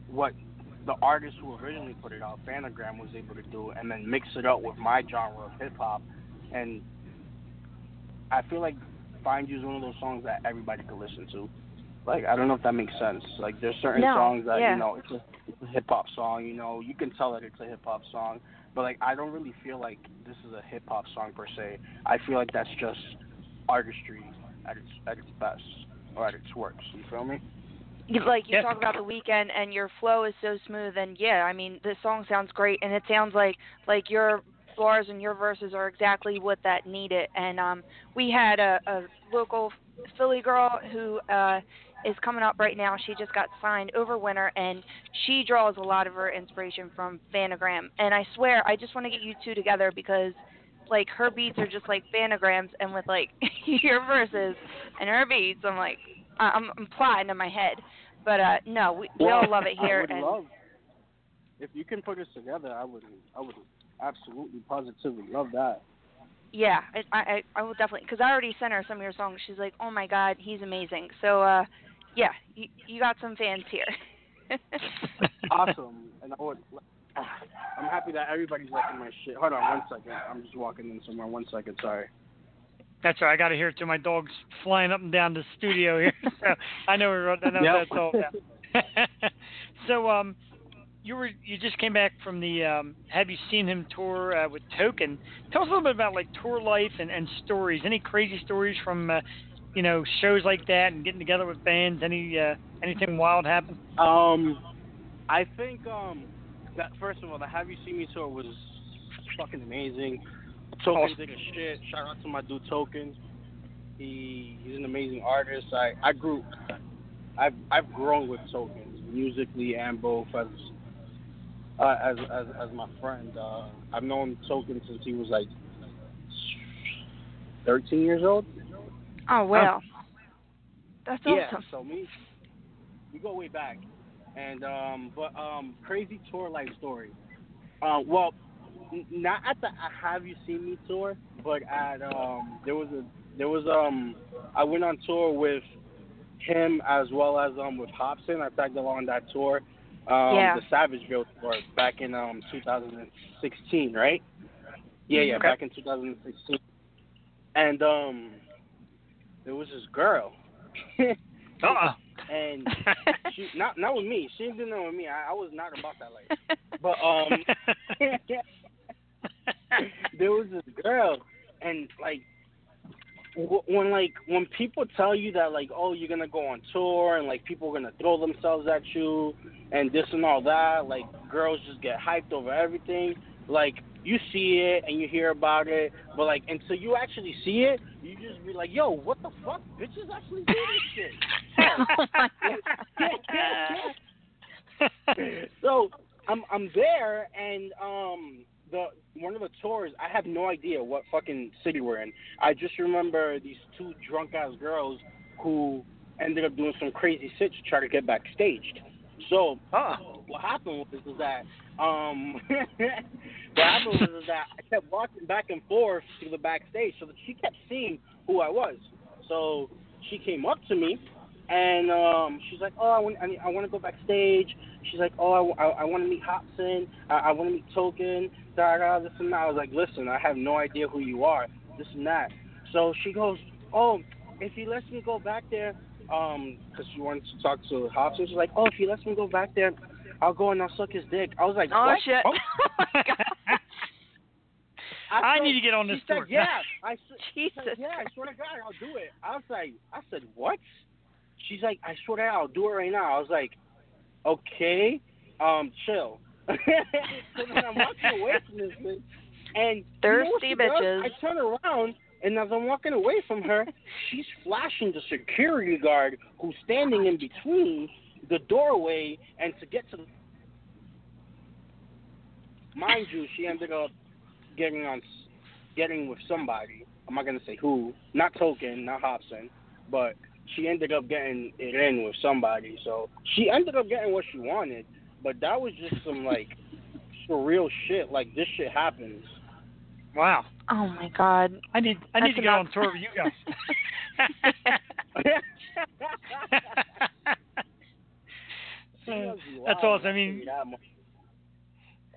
what the artist who originally put it out, Phantogram, was able to do, and then mix it up with my genre of hip hop. And I feel like "Find You" is one of those songs that everybody could listen to. Like I don't know if that makes sense. Like there's certain No, songs that yeah. you know it's a, a hip hop song. You know you can tell that it's a hip hop song, but like I don't really feel like this is a hip hop song per se. I feel like that's just artistry at its at its best. like it twerks. You feel me? Like you Yes. talk about the Weeknd and your flow is so smooth and yeah i mean this song sounds great and it sounds like like your bars and your verses are exactly what that needed and um we had a, a local philly girl who uh is coming up right now she just got signed over winter and she draws a lot of her inspiration from Phantogram and i swear i just want to get you two together because like her beats are just like Phantograms and with like your verses and her beats i'm like I'm, I'm plotting in my head. But uh no, we, we all love it here I would and love if you can put us together. I would. I would absolutely, positively love that. yeah, I I I will definitely cuz I already sent her some of your songs. She's like, "Oh my god, he's amazing." So uh yeah, you you got some fans here. Awesome, and I would. I'm happy that everybody's liking my shit. Hold on one second. I'm just walking in somewhere. One second. Sorry. That's right. I got to hear it too. My dog's flying up and down the studio here, so I know we're. I know Yep. that's all. Yeah. so, um, you were you just came back from the um, Have You Seen Him tour uh, with Token? Tell us a little bit about like tour life and, and stories. Any crazy stories from, uh, you know, shows like that and getting together with bands? Any uh, anything wild happen? Um, I think um that first of all, the Have You Seen Me tour was fucking amazing. Token Awesome. did a shit. Shout out to my dude Token. He he's an amazing artist. I I grew, I've I've grown with Token musically and both as uh, as as as my friend. Uh, I've known Token since he was like 13 years old. oh wow. That's awesome. Yeah, awesome. so me, we go way back, and um, but um, crazy tour life story. Uh, well, n- not at the Have You Seen Me tour, but at um, there was a there was um, I went on tour with him as well as um with Hopsin. I tagged along that tour, um, Yeah. the Savageville tour back in um 2016, right? Yeah, yeah, Okay. back in 2016, and um, there was this girl. Uh-uh. and she not not with me. She didn't know with me. I, I was not about that life. But um, there was this girl, and like when like when people tell you that like oh you're gonna go on tour and like people are gonna throw themselves at you and this and all that like girls just get hyped over everything like you see it and you hear about it but like until you actually see it you just be like yo what the fuck? Bitches actually do this shit. Oh so I'm I'm there and um the one of the tours I have no idea what fucking city we're in. I just remember these two drunk ass girls who ended up doing some crazy shit to try to get backstage. So Uh-uh. what happened was is that um what happened was is that I kept walking back and forth to the backstage so that she kept seeing who I was. So she came up to me and um she's like, "Oh, I want I, need- I want to go backstage." She's like, "Oh, I, I, want to meet Hopsin. I, I want to meet Token." Da da this and that. I was like, "Listen, I have no idea who you are. This and that." So she goes, "Oh, if he lets me go back there, um, because she wanted to talk to Hopsin. She's like, "Oh, if he lets me go back there, I'll go and I'll suck his dick." I was like, Oh "What?" shit. Oh. My. I said- need to get on this she said. Yeah, I, she Jesus. said, yeah, I swear to God, I'll do it. I was like, I said, what? She's like, I swear to God, I'll do it right now. I was like, okay, um, chill. so then I'm walking away from this and you know what Thirsty does? bitches. I turn around, and as I'm walking away from her, she's flashing the security guard who's standing in between the doorway and to get to the. Mind you, she ended up getting on, getting with somebody. I'm not gonna say who, not Token, not Hopsin, but she ended up getting it in with somebody. So she ended up getting what she wanted, but that was just some like surreal shit. Like this shit happens. Wow. Oh my god. I need I need That's to get on tour with you guys. That's awesome. I mean,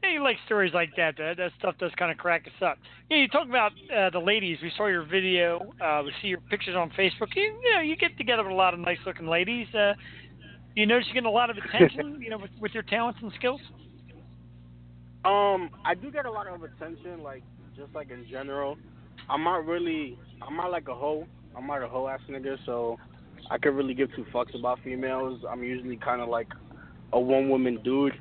Hey, you like stories like that. That, that stuff does kind of crack us up. Yeah, you talk about uh, the ladies. We saw your video. Uh, we see your pictures on Facebook. You, you know, you get together with a lot of nice-looking ladies. Uh, you notice you're getting a lot of attention, you know, with, with your talents and skills. Um, I do get a lot of attention, like just like in general. I'm not really, I'm not like a hoe. I'm not a hoe ass nigga, so I could really give two fucks about females. I'm usually kind of like a one woman dude.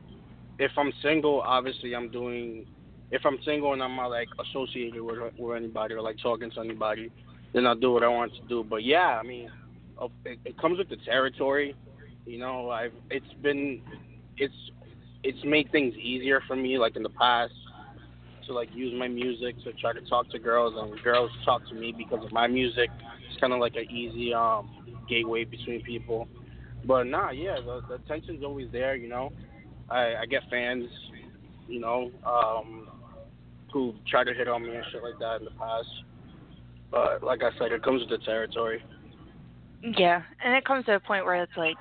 If I'm single, obviously I'm doing. If I'm single and I'm not like associated with with anybody or like talking to anybody, then I'll do what I want to do. But yeah, I mean, it, it comes with the territory. You know, I've it's been it's it's made things easier for me. Like in the past, to like use my music to try to talk to girls, and girls talk to me because of my music. It's kind of like an easy um gateway between people. But nah, yeah, the, the tension's always there. You know, I, I get fans, you know, um, who try to hit on me and shit like that in the past. But like I said, it comes with the territory. Yeah, and it comes to a point where it's like,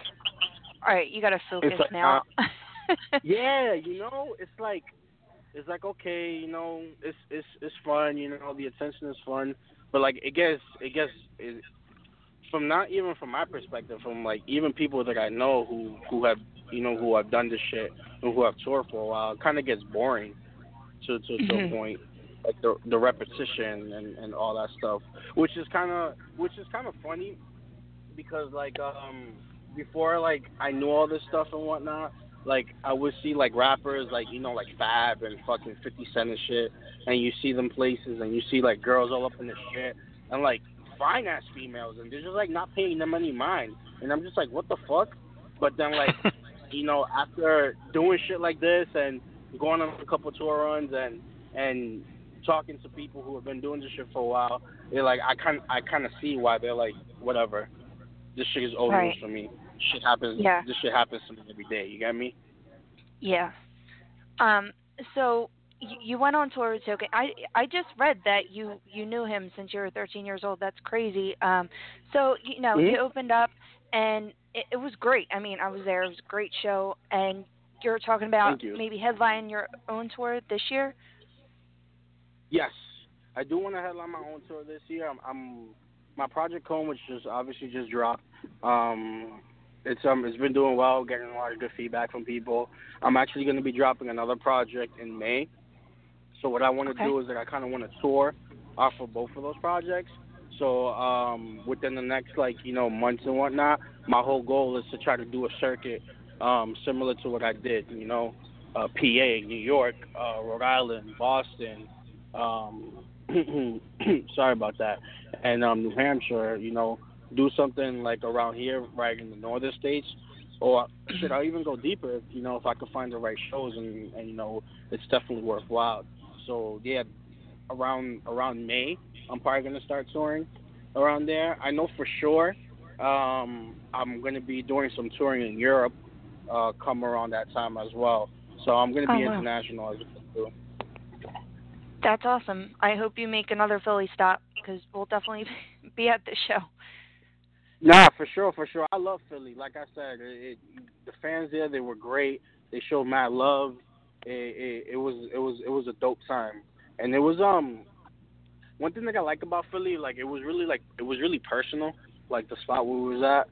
all right, you got to focus like, now. Uh, yeah, you know, it's like it's like okay, you know, it's it's it's fun, you know, the attention is fun, but like it gets it gets it, from not even from my perspective, from like even people that I know who who have you know who have done this shit and who have toured for a while, it kind of gets boring to to, mm-hmm. to a point. Like the the repetition and and all that stuff, which is kind of which is kind of funny because like um before like I knew all this stuff and whatnot, like I would see like rappers like you know like Fab and fucking Fifty Cent and shit, and you see them places and you see like girls all up in the shit and like fine ass females and they're just like not paying them any mind, and I'm just like what the fuck, but then like you know after doing shit like this and going on a couple tour runs and and talking to people who have been doing this shit for a while, they're like I kind I kind of see why they're like whatever, this shit is over right. for me shit happens. Yeah. This shit happens to me every day. You got me? Yeah. Um. So you went on tour with Token. I I just read that you you knew him since you were 13 years old. That's crazy. Um. So you know mm-hmm. you opened up and it, it was great. I mean I was there. It was a great show. And you're talking about you. maybe headlining your own tour this year. Yes, I do want to headline my own tour this year. I'm, I'm my project home, which just obviously just dropped. Um, it's um it's been doing well, getting a lot of good feedback from people. I'm actually going to be dropping another project in May. So what I want to okay. do is that I kind of want to tour off of both of those projects. So um, within the next like you know months and whatnot, my whole goal is to try to do a circuit um, similar to what I did. You know, uh, PA, New York, uh, Rhode Island, Boston. Um, sorry about that, and um, New Hampshire. You know, do something like around here, right in the northern states, or should I even go deeper? If, you know, if I could find the right shows and, and you know, it's definitely worthwhile. So yeah, around around May, I'm probably gonna start touring around there. I know for sure um, I'm gonna be doing some touring in Europe uh, come around that time as well. So I'm gonna be oh, wow. international as well. That's awesome. I hope you make another Philly stop because we'll definitely be at the show. Nah, for sure, for sure. I love Philly. Like I said, it, it, the fans there they were great. They showed mad love. It, it, it was it was it was a dope time, and it was um one thing that I like about Philly, like it was really like it was really personal, like the spot where we was at.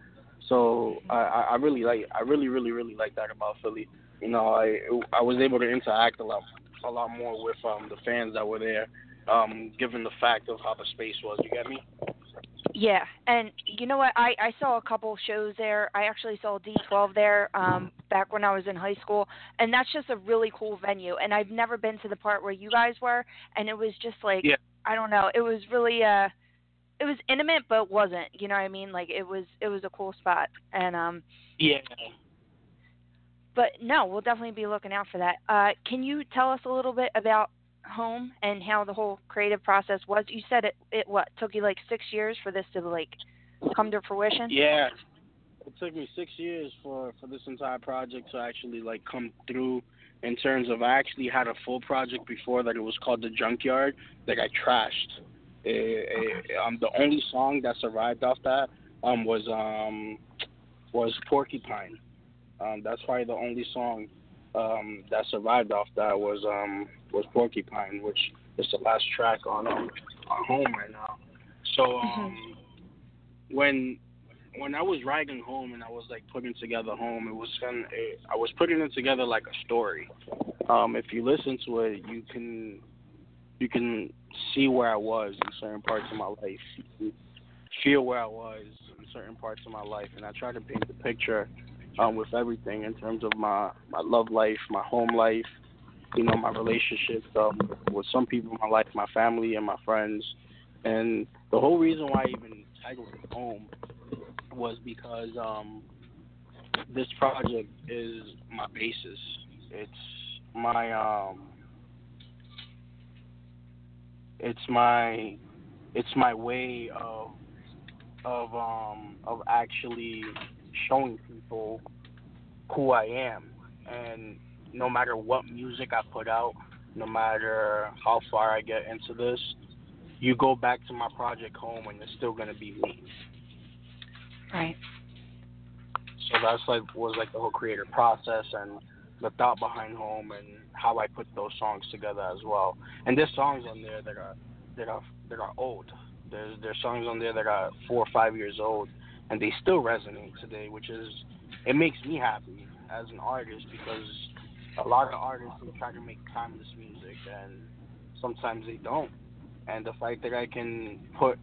So I I really like I really really really like that about Philly. You know, I I was able to interact a lot a lot more with um the fans that were there, um given the fact of how the space was. You get me? Yeah, and you know what? I I saw a couple shows there. I actually saw D12 there um back when I was in high school, and that's just a really cool venue. And I've never been to the part where you guys were, and it was just like yeah. I don't know. It was really uh it was intimate but wasn't, you know what I mean? Like it was it was a cool spot. And um Yeah. But no, we'll definitely be looking out for that. Uh can you tell us a little bit about home and how the whole creative process was? You said it it what took you like six years for this to like come to fruition. Yeah, it took me six years for for this entire project to actually like come through. In terms of, I actually had a full project before that. It was called the Junkyard that I trashed. It, it, um, the only song that survived off that um was um was Porcupine. Um, that's probably the only song um, that survived off that was um, was Porcupine, which is the last track on um, on Home right now. So um, mm-hmm. when when I was writing Home and I was like putting together Home, it was kind of, I was putting it together like a story. Um, if you listen to it, you can you can see where I was in certain parts of my life, feel where I was in certain parts of my life, and I try to paint the picture um, with everything in terms of my my love life, my home life, you know, my relationships um, with some people in my life, my family and my friends, and the whole reason why I even titled it Home was because um, this project is my basis. It's my um, it's my it's my way of of um of actually showing people who I am and no matter what music I put out, no matter how far I get into this, you go back to my project home and it's still gonna be me. Right. So that's like was like the whole creative process and the thought behind home and how I put those songs together as well. And there's songs on there that are that are that are old. There's there's songs on there that are four or five years old and they still resonate today, which is it makes me happy as an artist because a lot of artists try to make timeless music and sometimes they don't. And the fact that I can put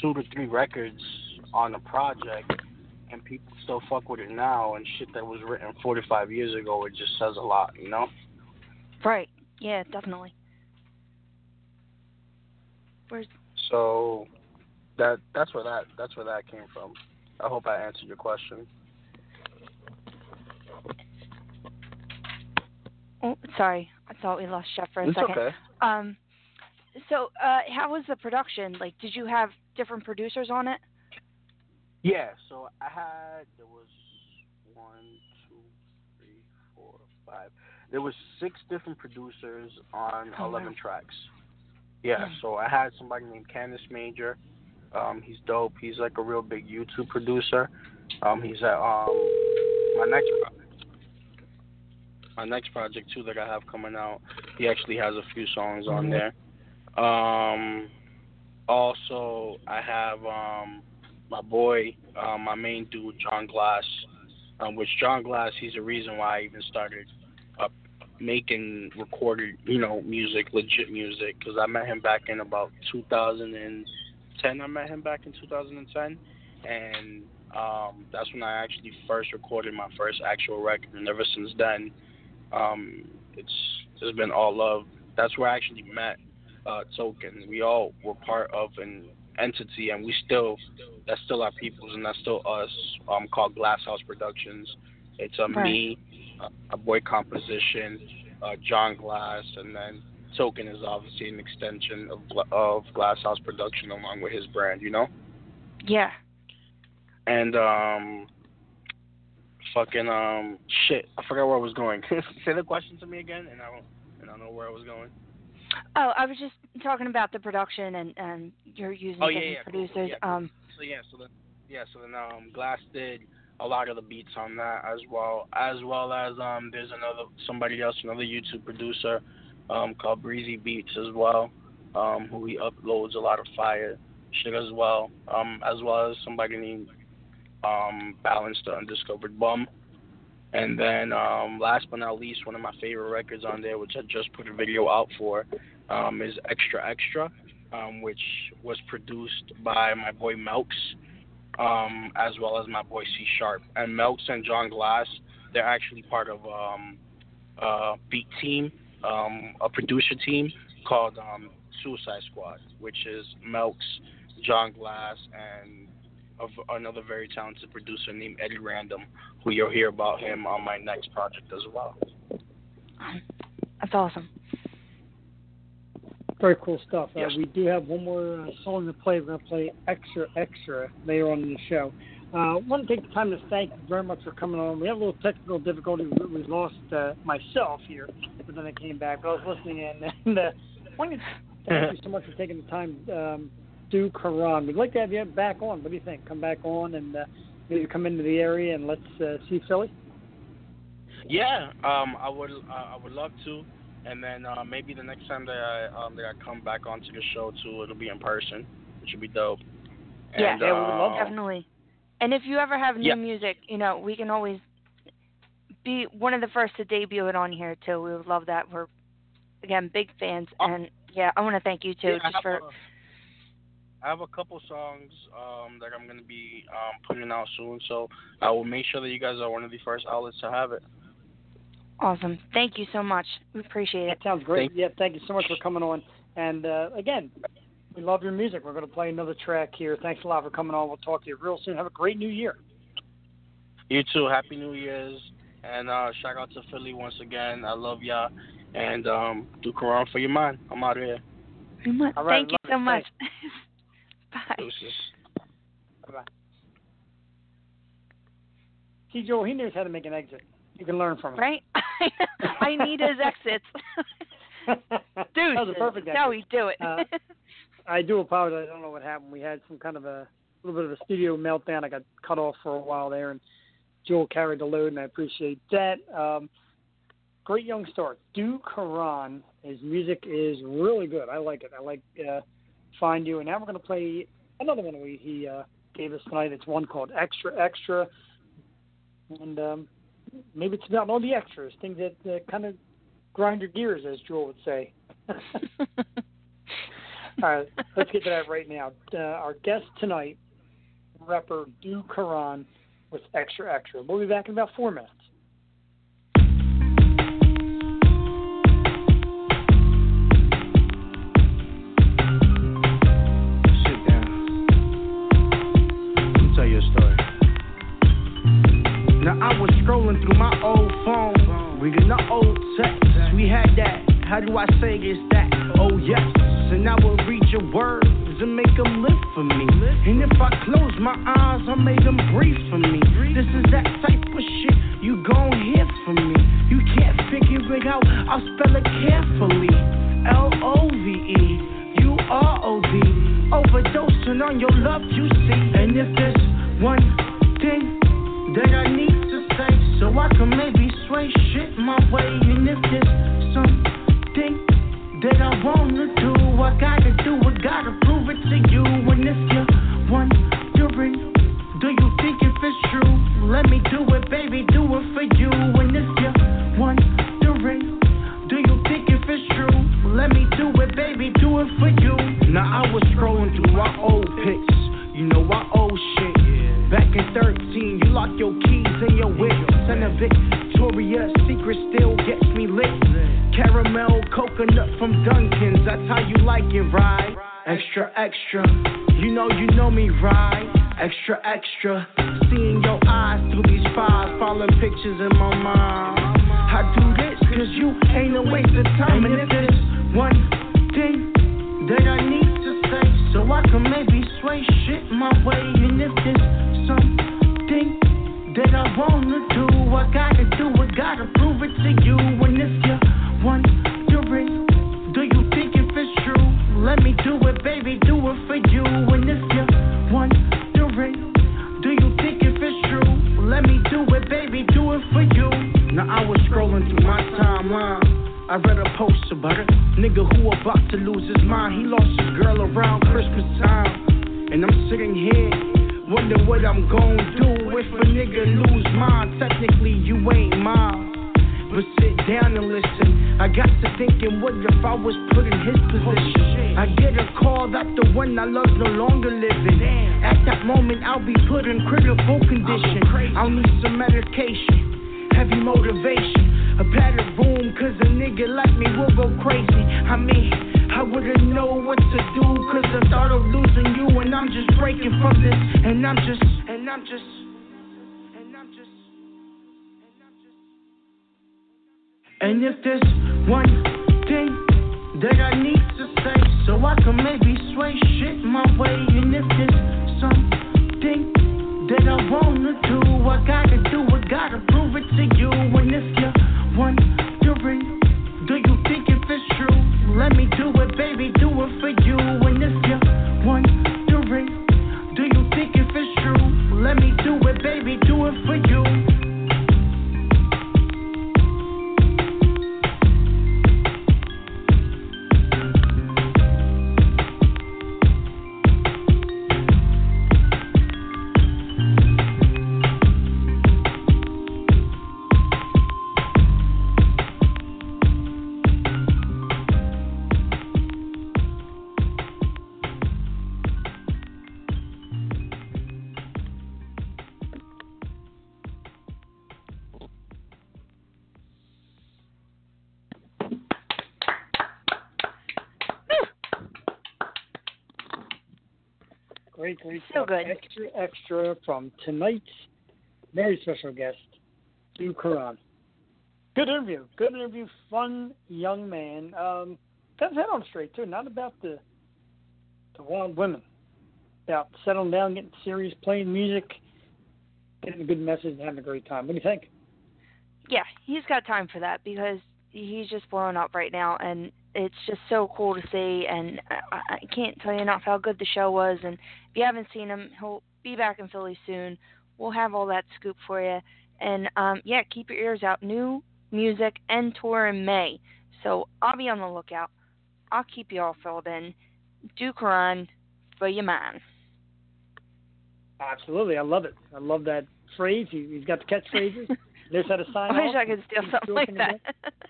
two to three records on a project and people still fuck with it now and shit that was written 45 years ago, it just says a lot, you know? Right. Yeah, definitely. Where's So that that's where that that's where that came from. I hope I answered your question. Oh, sorry. I thought we lost Jeff for a It's second. okay. Um, so uh, how was the production? Like, did you have different producers on it? Yeah, so I had there was one, two, three, four, five. There was six different producers on Oh, eleven wow. tracks. Yeah, Hmm. so I had somebody named Candace Major. Um, he's dope. He's like a real big YouTube producer. Um, he's at um my next project. My next project too that I have coming out. He actually has a few songs on there. Um, also I have um my boy, um, my main dude, John Glass. Um, which John Glass, he's the reason why I even started uh, making recorded, you know, music, legit music, because I met him back in about 2010. I met him back in 2010, and um, that's when I actually first recorded my first actual record. And ever since then, um, it's it's been all love. That's where I actually met uh, Token. We all were part of an entity, and we still that's still our peoples, and that's still us. Um, called Glasshouse Productions. It's uh, Right. me, uh, a boy composition, uh, John Glass, and then Token is obviously an extension of of Glass House Production along with his brand, you know. Yeah. And um, fucking um, shit, I forgot where I was going. Say the question to me again, and I don't, and I don't know where I was going. Oh, I was just talking about the production and and you're using Oh, yeah, yeah, cool, cool, producers. yeah. Um, So yeah, so then yeah, so then um Glass did a lot of the beats on that as well, as well as um there's another somebody else, another YouTube producer, um called Breezy Beats as well, um who he uploads a lot of fire shit as well, um as well as somebody named um Balance the Undiscovered Bum. And then um last but not least, one of my favorite records on there, which I just put a video out for, um, is Extra Extra um, which was produced by my boy Melks, um, as well as my boy C Sharp. And Melks and John Glass, they're actually part of um, a beat team, um, a producer team called Suicide Squad, which is Melks, John Glass, and of another very talented producer named Eddie Random, who you'll hear about him on my next project as well. that's awesome. Very cool stuff. Uh, We do have one more uh, song to play. We're going to play Extra Extra later on in the show. Uh, I want to take the time to thank you very much for coming on. We had a little technical difficulty. We we lost uh, myself here, but then I came back. But I was listening in, and uh, I want to thank you so much for taking the time. Um, Du Karan. We'd like to have you back on. What do you think? Come back on and uh, maybe come into the area and let's uh, see Philly. Yeah, um, I would uh, I would love to, and then uh, maybe the next time that I um, that I come back onto the show too, it'll be in person, which would be dope. Yeah, And, yeah, we would love um, Definitely. And if you ever have new Yeah. music, you know, we can always be one of the first to debut it on here too. We would love that. We're again big fans, Oh. and yeah, I want to thank you too yeah, just for a- I have a couple songs um, that I'm gonna be um, putting out soon, so I will make sure that you guys are one of the first outlets to have it. Awesome. Thank you so much. We appreciate it. That sounds great. Thank- yeah, thank you so much for coming on. And uh, again, we love your music. We're going to play another track here. Thanks a lot for coming on. We'll talk to you real soon. Have a great new year. You too. Happy New Year's, and uh, shout out to Philly once again. I love y'all, and um, do Quran for your mind. I'm out of here. Very. All right, Thank you so it. much. Bye. Deuces. Bye-bye. See, Jewel, he knows how to make an exit. You can learn from him. Right? I need his exits. that Dude, was a perfect that's how exit. we do it. Uh, I do apologize. I don't know what happened. We had some kind of a little bit of a studio meltdown. I got cut off for a while there, and Joel carried the load, and I appreciate that. Um, great young star, Du Karan. His music is really good. I like it. I like uh, Find You, and now we're going to play another one we, he uh, gave us tonight. It's one called Extra Extra, and um, maybe it's about all the extras, things that uh, kind of grind your gears, as Jewel would say. All right, let's get to that right now. Uh, our guest tonight, rapper Du Karan with Extra Extra. We'll be back in about four minutes. Now I was scrolling through my old phone, reading the old texts. We had that. How do I say it's that? Oh yes. And I will read your words and make them live for me. And if I close my eyes, I make them breathe for me. This is that type of shit you gon' hear from me. You can't figure it out. I'll spell it carefully. L O V E U R O D. Overdosing on your love, you see. And if there's one thing that I need so I can maybe sway shit my way. And if there's something that I wanna do, I gotta do it, gotta prove it to you. And if you're wondering, do you think if it's true? Let me do it, baby, do it for you. And if you're wondering, do you think if it's true? Let me do it, baby, do it for you. Now I was scrolling through my old pics, you know I old shit. Back in 13, you lock your keys in your whip. And a Victoria's Secret still gets me lit. Caramel coconut from Dunkin's, that's how you like it, right? Extra, extra, you know you know me, right? Extra, extra, seeing your eyes through these files, falling pictures in my mind. I do this cause you ain't a waste of time. And if there's one thing that I need to say, so I can maybe sway shit my way. And if something that I wanna do, I gotta great, great So stuff. good. Extra, extra from tonight's very special guest, Du Karan. Good interview. Good interview. Fun young man. Um, got his head on straight too. Not about the the wild women. About settling down, getting serious, playing music, getting a good message, and having a great time. What do you think? Yeah, he's got time for that because he's just blowing up right now, and it's just so cool to see. And I, I can't tell you enough how good the show was. And if you haven't seen him, he'll be back in Philly soon. We'll have all that scoop for you. And um, yeah, keep your ears out. New music and tour in May, so I'll be on the lookout. I'll keep you all filled in. Du Karan for your man. Absolutely, I love it. I love that phrase. He, he's got the catchphrases. There's how to sign I wish off. I could steal something like that.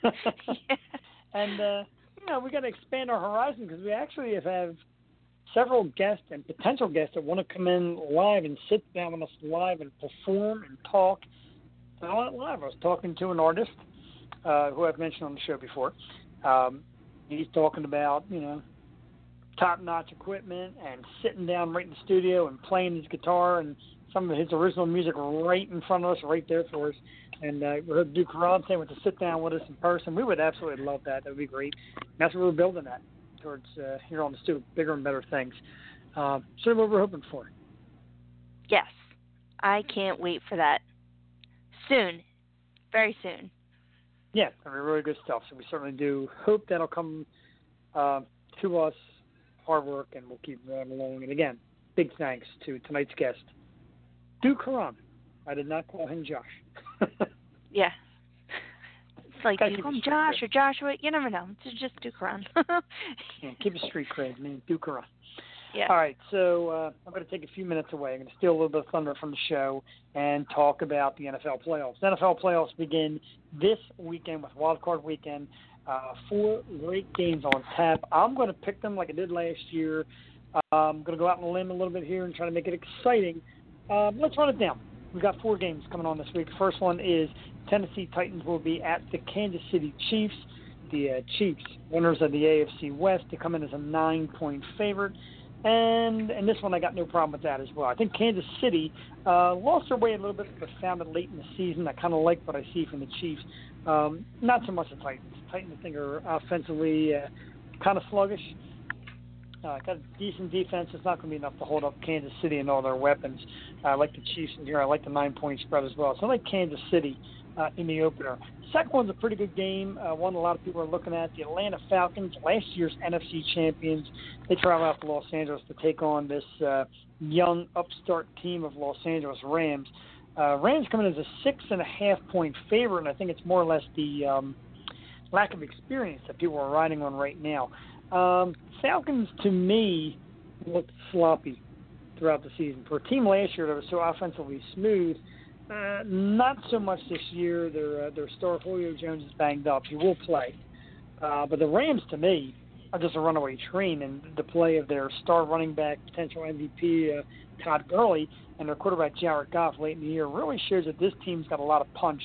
yeah. And uh, know, we got to expand our horizon because we actually have, several guests and potential guests that want to come in live and sit down with us live and perform and talk. Not live. I was talking to an artist uh, who I've mentioned on the show before. Um, he's talking about you know top-notch equipment and sitting down right in the studio and playing his guitar and some of his original music right in front of us, right there for us. And uh, we heard Du Karan saying with to sit down with us in person. We would absolutely love that. That would be great. And that's what we're building at towards uh, here on the studio, bigger and better things. Uh, sort of what we're hoping for. Yes, I can't wait for that. Soon, very soon. Yeah, I mean, really good stuff. So we certainly do hope that'll come uh, to us. Hard work, and we'll keep rolling along. And again, big thanks to tonight's guest, Du Karan. I did not call him Josh. Yeah. It's like, Gotta do you call him Josh there. or Joshua? You never know. It's just Du Karan. yeah, keep it street cred, man. Du Karan. yeah. All right, so uh, I'm going to take a few minutes away. I'm going to steal a little bit of thunder from the show and talk about the NFL playoffs. The NFL playoffs begin this weekend with Wild Card Weekend. Uh, four great games on tap. I'm going to pick them like I did last year. Uh, I'm going to go out on a limb a little bit here and try to make it exciting. Um, let's run it down. We've got four games coming on this week. First one is Tennessee Titans will be at the Kansas City Chiefs. The uh, Chiefs, winners of the AFC West, they come in as a nine-point favorite. And and this one I got no problem with that as well. I think Kansas City uh, lost their way a little bit, but found it late in the season. I kind of like what I see from the Chiefs. Um, not so much the Titans. Titans I think are offensively uh, kind of sluggish. Got a decent defense. It's not going to be enough to hold up Kansas City and all their weapons. I like the Chiefs in here. I like the nine-point spread as well. So I like Kansas City uh, in the opener. Second one's a pretty good game. Uh, one a lot of people are looking at. The Atlanta Falcons, last year's NFC champions. They travel out to Los Angeles to take on this uh, young upstart team of Los Angeles Rams. Uh, Rams coming as a six and a half point favorite, and I think it's more or less the um, lack of experience that people are riding on right now. Um, Falcons, to me, looked sloppy throughout the season. For a team last year that was so offensively smooth, uh, not so much this year. Their uh, their star Julio Jones is banged up. He will play, uh, but the Rams, to me, are just a runaway train. And the play of their star running back, potential MVP uh, Todd Gurley, and their quarterback Jared Goff late in the year really shows that this team's got a lot of punch.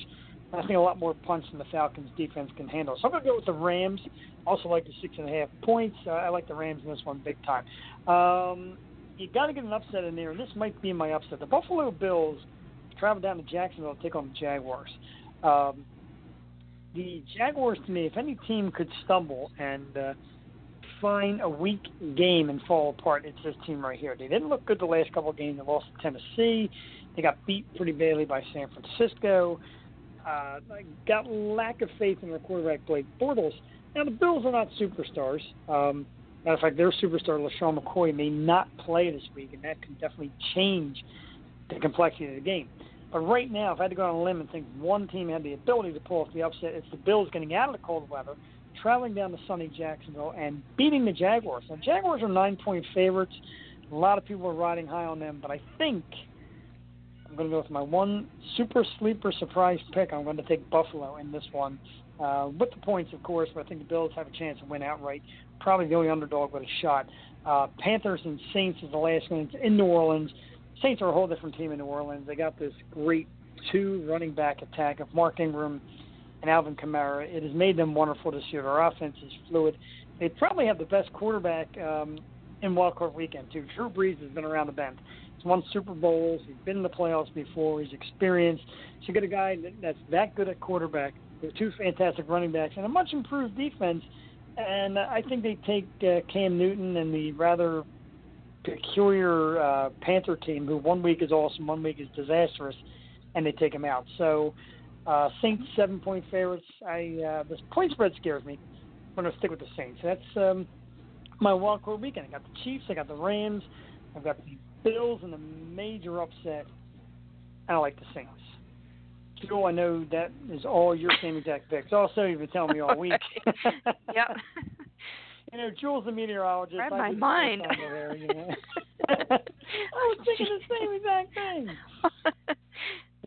I think a lot more punch than the Falcons' defense can handle. So I'm going to go with the Rams. Also like the six and a half points. Uh, I like the Rams in this one big time. Um, you got to get an upset in there, and this might be my upset. The Buffalo Bills travel down to Jacksonville to take on the Jaguars. Um, the Jaguars, to me, if any team could stumble and uh, find a weak game and fall apart, it's this team right here. They didn't look good the last couple of games. They lost to Tennessee. They got beat pretty badly by San Francisco. Uh, got lack of faith in their quarterback Blake Bortles. Now the Bills are not superstars. Um, matter of fact, their superstar LeSean McCoy may not play this week, and that can definitely change the complexity of the game. But right now, if I had to go on a limb and think one team had the ability to pull off the upset, it's the Bills getting out of the cold weather, traveling down to sunny Jacksonville, and beating the Jaguars. Now, Jaguars are nine-point favorites. A lot of people are riding high on them, but I think I'm going to go with my one super sleeper surprise pick. I'm going to take Buffalo in this one. Uh, with the points, of course, but I think the Bills have a chance to win outright. Probably the only underdog with a shot. Uh, Panthers and Saints is the last one. It's in New Orleans. Saints are a whole different team in New Orleans. They got this great two running back attack of Mark Ingram and Alvin Kamara. It has made them wonderful this year. Their offense is fluid. They probably have the best quarterback um, in wild card weekend too. Drew Brees has been around the bend. Won Super Bowls. He's been in the playoffs before. He's experienced. So you get a guy that's that good at quarterback with two fantastic running backs and a much improved defense. And I think they take uh, Cam Newton and the rather peculiar uh, Panther team, who one week is awesome, one week is disastrous, and they take him out. So uh, Saints seven point favorites. I uh, the point spread scares me. I'm going to stick with the Saints. That's um, my wild card weekend. I got the Chiefs. I got the Rams. I've got the Bills in the major upset. I like the Saints. Jewel, I know that is all your same exact picks. Also, you've been telling me all week. yep. you know, Jewel the meteorologist. Read my mind. there, you know. I was thinking the same exact thing.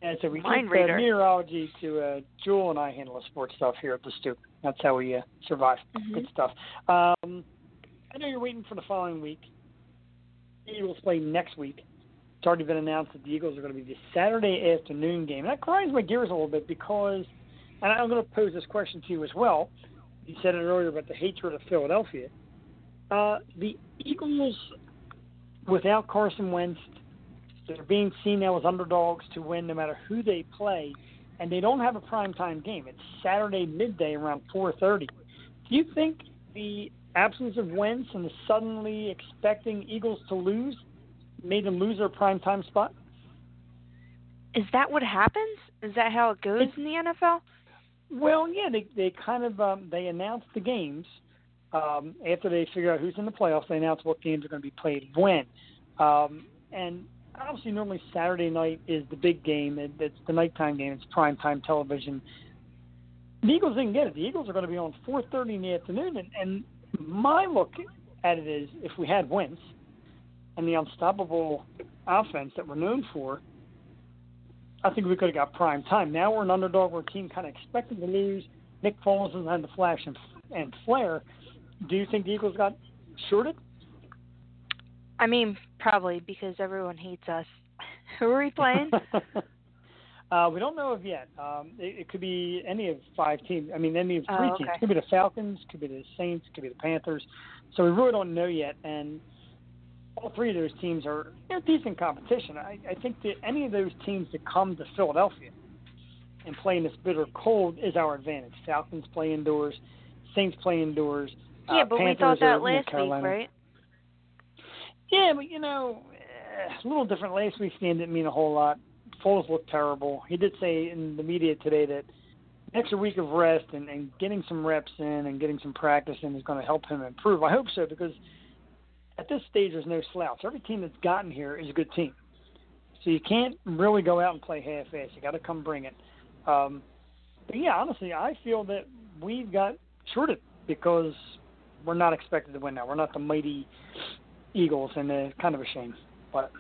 Yeah, so we Mind keep reader. Uh, meteorology to uh, Jewel and I handle the sports stuff here at the Stoop. That's how we uh, survive. Mhm. Good stuff. Um, I know you're waiting for the following week. Eagles play next week. It's already been announced that the Eagles are going to be the Saturday afternoon game. And that grinds my gears a little bit because, and I'm going to pose this question to you as well. You said it earlier about the hatred of Philadelphia. Uh, the Eagles, without Carson Wentz, they're being seen now as underdogs to win no matter who they play, and they don't have a primetime game. It's Saturday midday around 4:30. Do you think the absence of Wentz and the suddenly expecting Eagles to lose made them lose their prime time spot? Is that what happens? Is that how it goes in the NFL? Well, yeah, they they kind of um, they announce the games um, after they figure out who's in the playoffs. They announce what games are going to be played when, um, and obviously normally Saturday night is the big game. It, it's the nighttime game. It's prime time television. The Eagles didn't get it. The Eagles are going to be on 4:30 in the afternoon, and, and my look at it is if we had Wentz and the unstoppable offense that we're known for, I think we could have got prime time. Now we're an underdog. We're a team kind of expected to lose. Nick Foles has had the flash and, and flair. Do you think the Eagles got shorted? I mean, probably because everyone hates us. Who are we playing? uh, we don't know of yet. Um, it, it could be any of five teams. I mean, any of three Oh, teams. okay. Could be the Falcons. Could be the Saints. Could be the Panthers. So we really don't know yet. And all three of those teams are you know, decent competition. I, I think that any of those teams that come to Philadelphia and play in this bitter cold is our advantage. Falcons play indoors. Saints play indoors. yeah, uh, but we thought that last week, right? Yeah, but you know, eh, a little different. Last week's game didn't mean a whole lot. Foles looked terrible. He did say in the media today that an extra week of rest and, and getting some reps in and getting some practice in is going to help him improve. I hope so because at this stage there's no slouch. Every team that's gotten here is a good team. So you can't really go out and play half-ass. You got to come bring it. Um, but yeah, honestly, I feel that we've got shorted because we're not expected to win now. We're not the mighty Eagles, and it's kind of a shame. But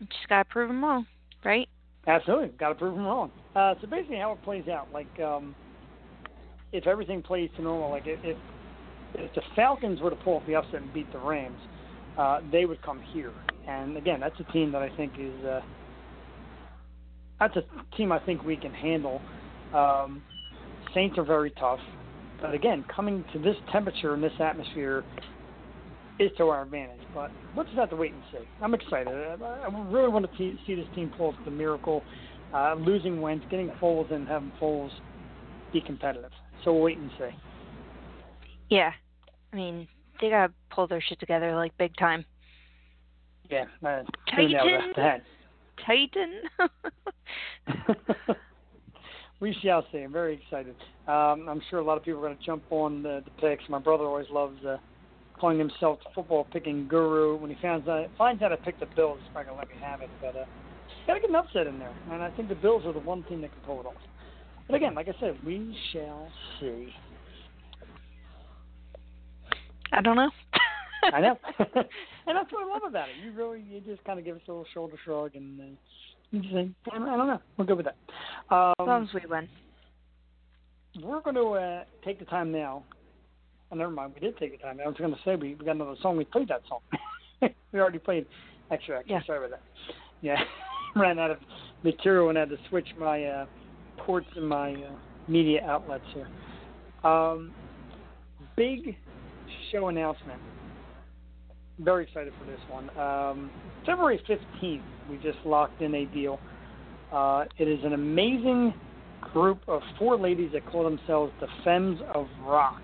We Just gotta prove them wrong, right? absolutely, got to prove them wrong. Uh, so basically, how it plays out, like um, if everything plays to normal, like if if, if the Falcons were to pull off the upset and beat the Rams, uh, they would come here. And again, that's a team that I think is uh, that's a team I think we can handle. Um, Saints are very tough, but again, coming to this temperature and this atmosphere is to our advantage. But we'll just have to wait and see. I'm excited. I, I really want to te- see this team pull off the miracle, uh, losing Wentz, getting Foles, and having Foles be competitive. So we'll wait and see. Yeah. I mean, they gotta pull their shit together like big time. Yeah, uh, Titan. head. Titan. we shall see. I'm very excited. Um, I'm sure a lot of people are going to jump on the, the picks. My brother always loves uh, calling himself the football picking guru. When he finds out finds out I picked the Bills, he's probably going to let me have it. But uh, got to get an upset in there, and I think the Bills are the one team that can pull it off. But again, like I said, we shall see. I don't know. I know, and that's what I love about it. You really, you just kind of give us a little shoulder shrug, and uh, you just say, I don't know, we're good with that. as Um, long as we win. we're going to uh, take the time now. Oh, never mind, we did take the time. I was going to say we, we got another song. We played that song. we already played. Extra, extra. Yeah. Sorry about that. Yeah, ran out of material and had to switch my uh, ports and my uh, media outlets here. Um, big show announcement very excited for this one. Um, February 15th, we just locked in a deal. Uh, it is an amazing group of four ladies that call themselves the Femmes of Rock.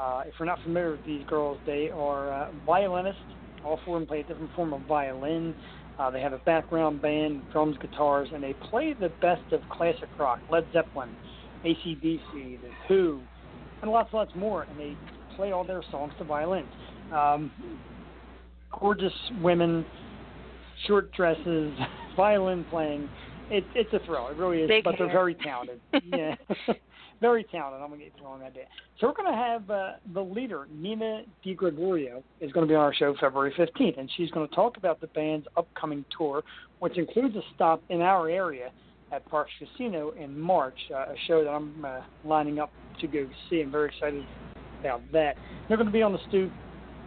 Uh, if you're not familiar with these girls, they are uh, violinists. All four of them play a different form of violin. Uh, they have a background band, drums, guitars, and they play the best of classic rock, Led Zeppelin, ACDC, The Who, and lots and lots more. And they play all their songs to violin. Um, gorgeous women, short dresses, violin playing. It, it's a thrill. It really is. Big but they're very talented. yeah, very talented. I'm gonna get you on that day. So we're gonna have uh, the leader, Nina DiGregorio, is going to be on our show February 15th, and she's going to talk about the band's upcoming tour, which includes a stop in our area at Parx Casino in March, uh, a show that I'm uh, lining up to go see. I'm very excited about that. They're going to be on the stoop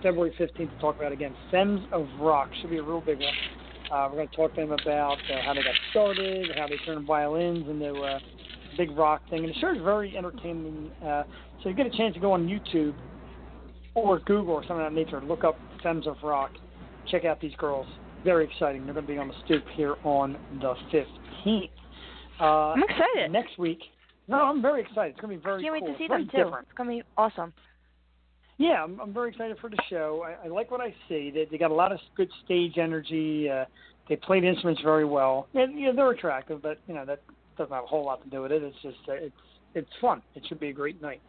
February 15th to talk about again Femmes of Rock. Should be a real big one. Uh, we're going to talk to them about uh, how they got started, how they turned violins into a big rock thing. And the show is very entertaining. Uh, so you get a chance to go on YouTube or Google or something of that nature, look up Femmes of Rock, check out these girls. Very exciting. They're going to be on the stoop here on the 15th. Uh, I'm excited. Next week. No, I'm very excited. It's going to be very Can't wait cool. to see them too. different. It's gonna be awesome. Yeah, I'm, I'm very excited for the show. I, I like what I see. They, they got a lot of good stage energy. Uh, they played instruments very well. And, you know, they're attractive, but you know that doesn't have a whole lot to do with it. It's just uh, it's it's fun. It should be a great night,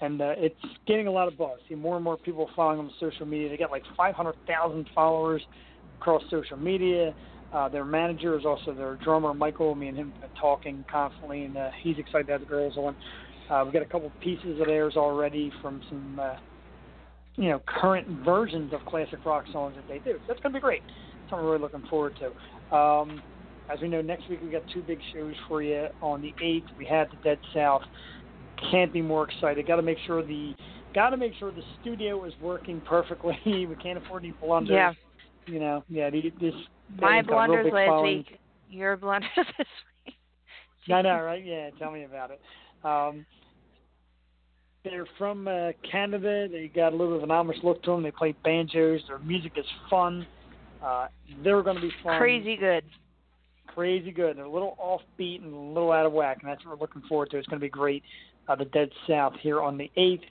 and uh, it's getting a lot of buzz. See more and more people following them on social media. They got like 500,000 followers across social media. Uh, their manager is also their drummer, Michael. Me and him have been talking constantly, and uh, he's excited to have the girls on. Uh, we got a couple pieces of theirs already from some, uh, you know, current versions of classic rock songs that they do. So that's going to be great. Something we're really looking forward to. Um, as we know, next week we got two big shows for you. On the eighth, we had the Dead South. Can't be more excited. Got to make sure the got to make sure the studio is working perfectly. we can't afford any blunders. Yeah. You know, yeah. The, this My band's got a real blunders last following. week. Your blunders this week. I know, right? Yeah, tell me about it. Um, they're from uh, Canada. They got a little bit of an Amish look to them. They play banjos. Their music is fun. Uh, they're going to be fun. Crazy good. Crazy good. They're a little offbeat and a little out of whack, and that's what we're looking forward to. It's going to be great. Uh, the Dead South here on the 8th.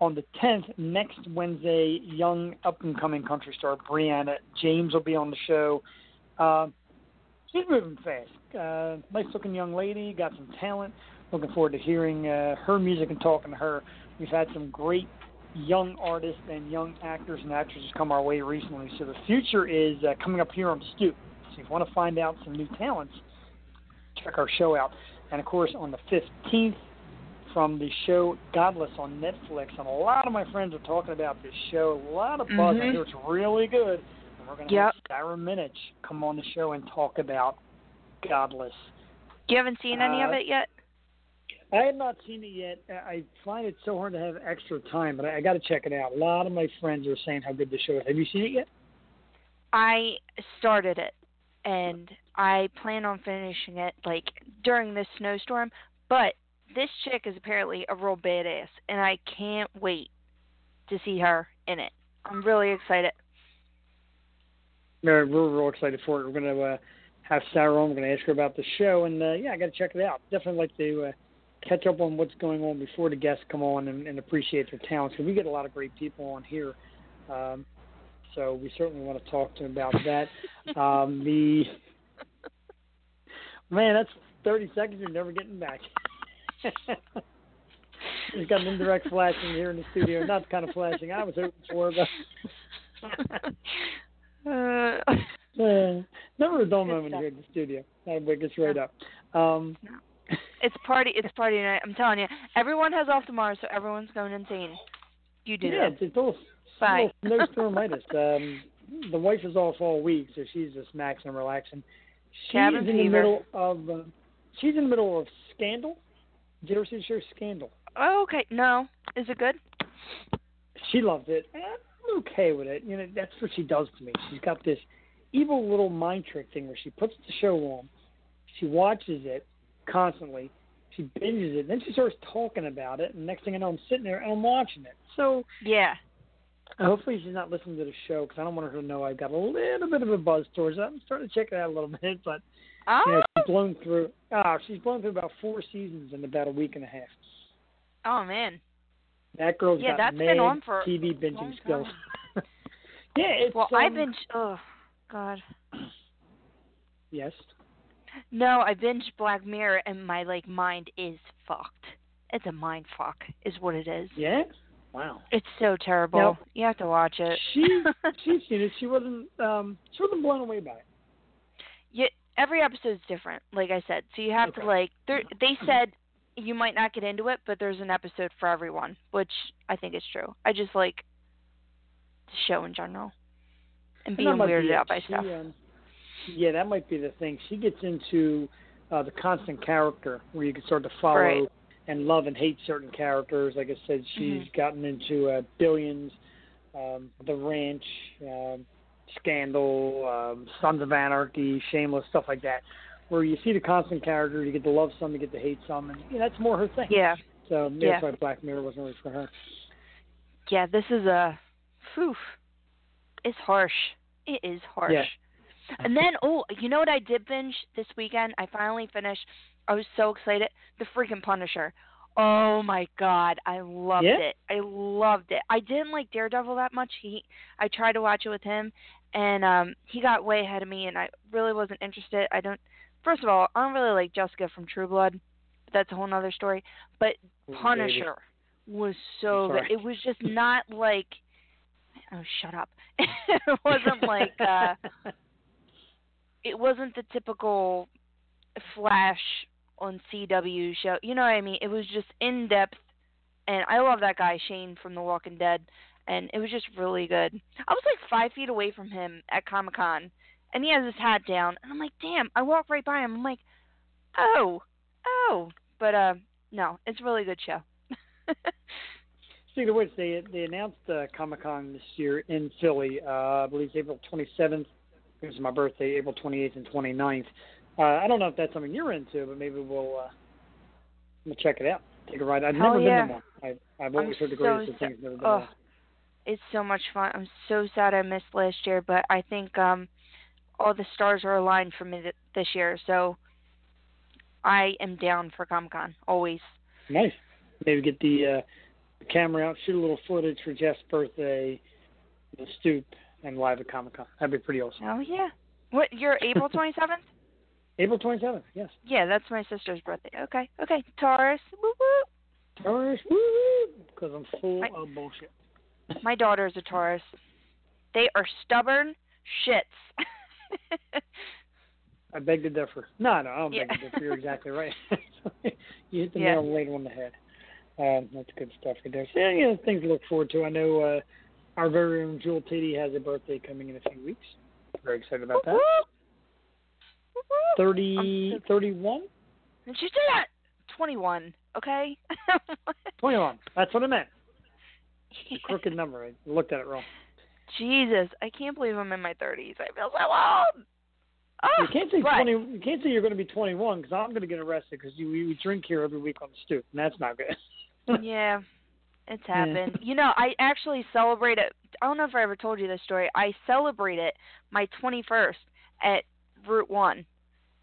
On the 10th, next Wednesday, young up and coming country star Brianna James will be on the show. Uh, she's moving fast. Uh, nice looking young lady, got some talent. Looking forward to hearing uh, her music and talking to her. We've had some great young artists and young actors and actresses come our way recently. So the future is uh, coming up here on the stoop. So if you want to find out some new talents, check our show out. And of course, on the 15th, from the show Godless on Netflix, and a lot of my friends are talking about this show. A lot of buzz. Mhm. hear it's really good. And we're going to Yep. have Sarah Minich come on the show and talk about Godless. You haven't seen any of Uh, it yet? I have not seen it yet. I find it so hard to have extra time, but I, I got to check it out. A lot of my friends are saying how good the show is. Have you seen it yet? I started it and I plan on finishing it like during this snowstorm, but this chick is apparently a real badass and I can't wait to see her in it. I'm really excited. We're, real excited for it. We're to uh, have Sarah on. We're to ask her about the show, and uh, yeah, I got to check it out. Definitely like to uh, catch up on what's going on before the guests come on and, and appreciate their talents. Because we get a lot of great people on here, um, so we certainly want to talk to him about that. um, the man, that's thirty seconds. You're never getting back. He's got an indirect flashing here in the studio. Not the kind of flashing I was hoping for, but. Uh, Uh, never a dull moment stuff. here in the studio. That wake us right up. Um, it's party it's party night. I'm telling you. Everyone has off tomorrow, so everyone's going insane. You do yeah, it's, it's all Bye. no stormitis. Um, the wife is off all week, so she's just maxing and relaxing. She's Cabin in the middle of uh, she's in the middle of Scandal. Did you ever see the show Scandal? Oh, okay. No. Is it good? She loves it. Eh, I'm okay with it. You know, that's what she does to me. She's got this evil little mind trick thing where she puts the show on, she watches it constantly, she binges it, then she starts talking about it, and next thing I know, I'm sitting there and I'm watching it. So Yeah. Hopefully she's not listening to the show because I don't want her to know I got a little bit of a buzz towards that. I'm starting to check it out a little bit, but Oh, you know, she's blown through. Ah, she's blown through about four seasons in about a week and a half. oh man. That girl's Yeah, got that's mad been on for TV binging skills. yeah, it's Well, um, I binge. Oh, God. Yes. No, I binged Black Mirror, and my like mind is fucked. It's a mind fuck, is what it is. Yeah. Wow. It's so terrible. Nope. You have to watch it. She she's seen it. She wasn't um she wasn't blown away by it. Yeah, every episode's different. Like I said, so you have Okay. to like. they're- said you might not get into it, but there's an episode for everyone, which I think is true. I just like the show in general and And being that weirded be out by She, stuff. um, yeah, that might be the thing. She gets into uh, the constant character where you can start to follow Right. And love and hate certain characters. Like I said, she's Mhm. gotten into uh, Billions, um, The Ranch, um, Scandal, um, Sons of Anarchy, Shameless, stuff like that. Where you see the constant character, you get to love some, you get to hate some, and you know, that's more her thing. Yeah, So maybe Yeah. that's why Black Mirror wasn't really for her. yeah. This is a, whew, it's harsh. It is harsh. Yeah. And then, oh, you know what I did binge this weekend? I finally finished. I was so excited. The freaking Punisher. Oh my god, I loved Yeah? it. I loved it. I didn't like Daredevil that much. He, I tried to watch it with him, and um he got way ahead of me, and I really wasn't interested. I don't. First of all, I don't really like Jessica from True Blood. But that's a whole nother story. But Baby. Punisher was so good. It was just not like. Oh, shut up! it wasn't like. uh it wasn't the typical Flash on CW show. You know what I mean? It was just in depth, and I love that guy Shane from The Walking Dead, and it was just really good. I was like five feet away from him at Comic Con, and he has his hat down, and I'm like, damn! I walk right by him. I'm like, oh, oh, but uh, no, it's a really good show. Speaking of which, they they announced uh, Comic Con this year in Philly. Uh, I believe it's April 27th. It was my birthday, April 28th and 29th. Uh, I don't know if that's something you're into, but maybe we'll uh, we'll check it out. Take a ride. I've Hell never yeah. been to one. I, I've always I'm heard the so greatest of sa- things. Never been oh, it's so much fun. I'm so sad I missed last year, but I think um all the stars are aligned for me th- this year, so I am down for Comic Con always. Nice. Maybe get the, uh, the camera out, shoot a little footage for Jeff's birthday, the stoop, and live at Comic Con. That'd be pretty awesome. Oh yeah. What? You're April 27th? April 27th. Yes. yeah, that's my sister's birthday. Okay, okay. Taurus. Woo woo. Taurus, woo! Because I'm full My- of bullshit. My daughter's a Taurus. They are stubborn shits. I beg to differ. No, no, I don't Yeah. beg to differ. You're exactly right. you hit the Yeah. nail right on the head. Um, that's good stuff right there. So, yeah, yeah, things to look forward to. I know uh, our very own Jewel Titty has a birthday coming in a few weeks. Very excited about that. Woo woo. Woo woo. 30, 31? And she said that 21. Okay. 21. That's what I meant. The crooked number. I looked at it wrong. Jesus, I can't believe I'm in my 30s. I feel so old. Oh, You can't say but- 20. You can't say you're going to be 21 because I'm going to get arrested because you we drink here every week on the stoop, and that's not good. yeah, it's happened. You know, I actually celebrate it. I don't know if I ever told you this story. I celebrate it my 21st at Route One,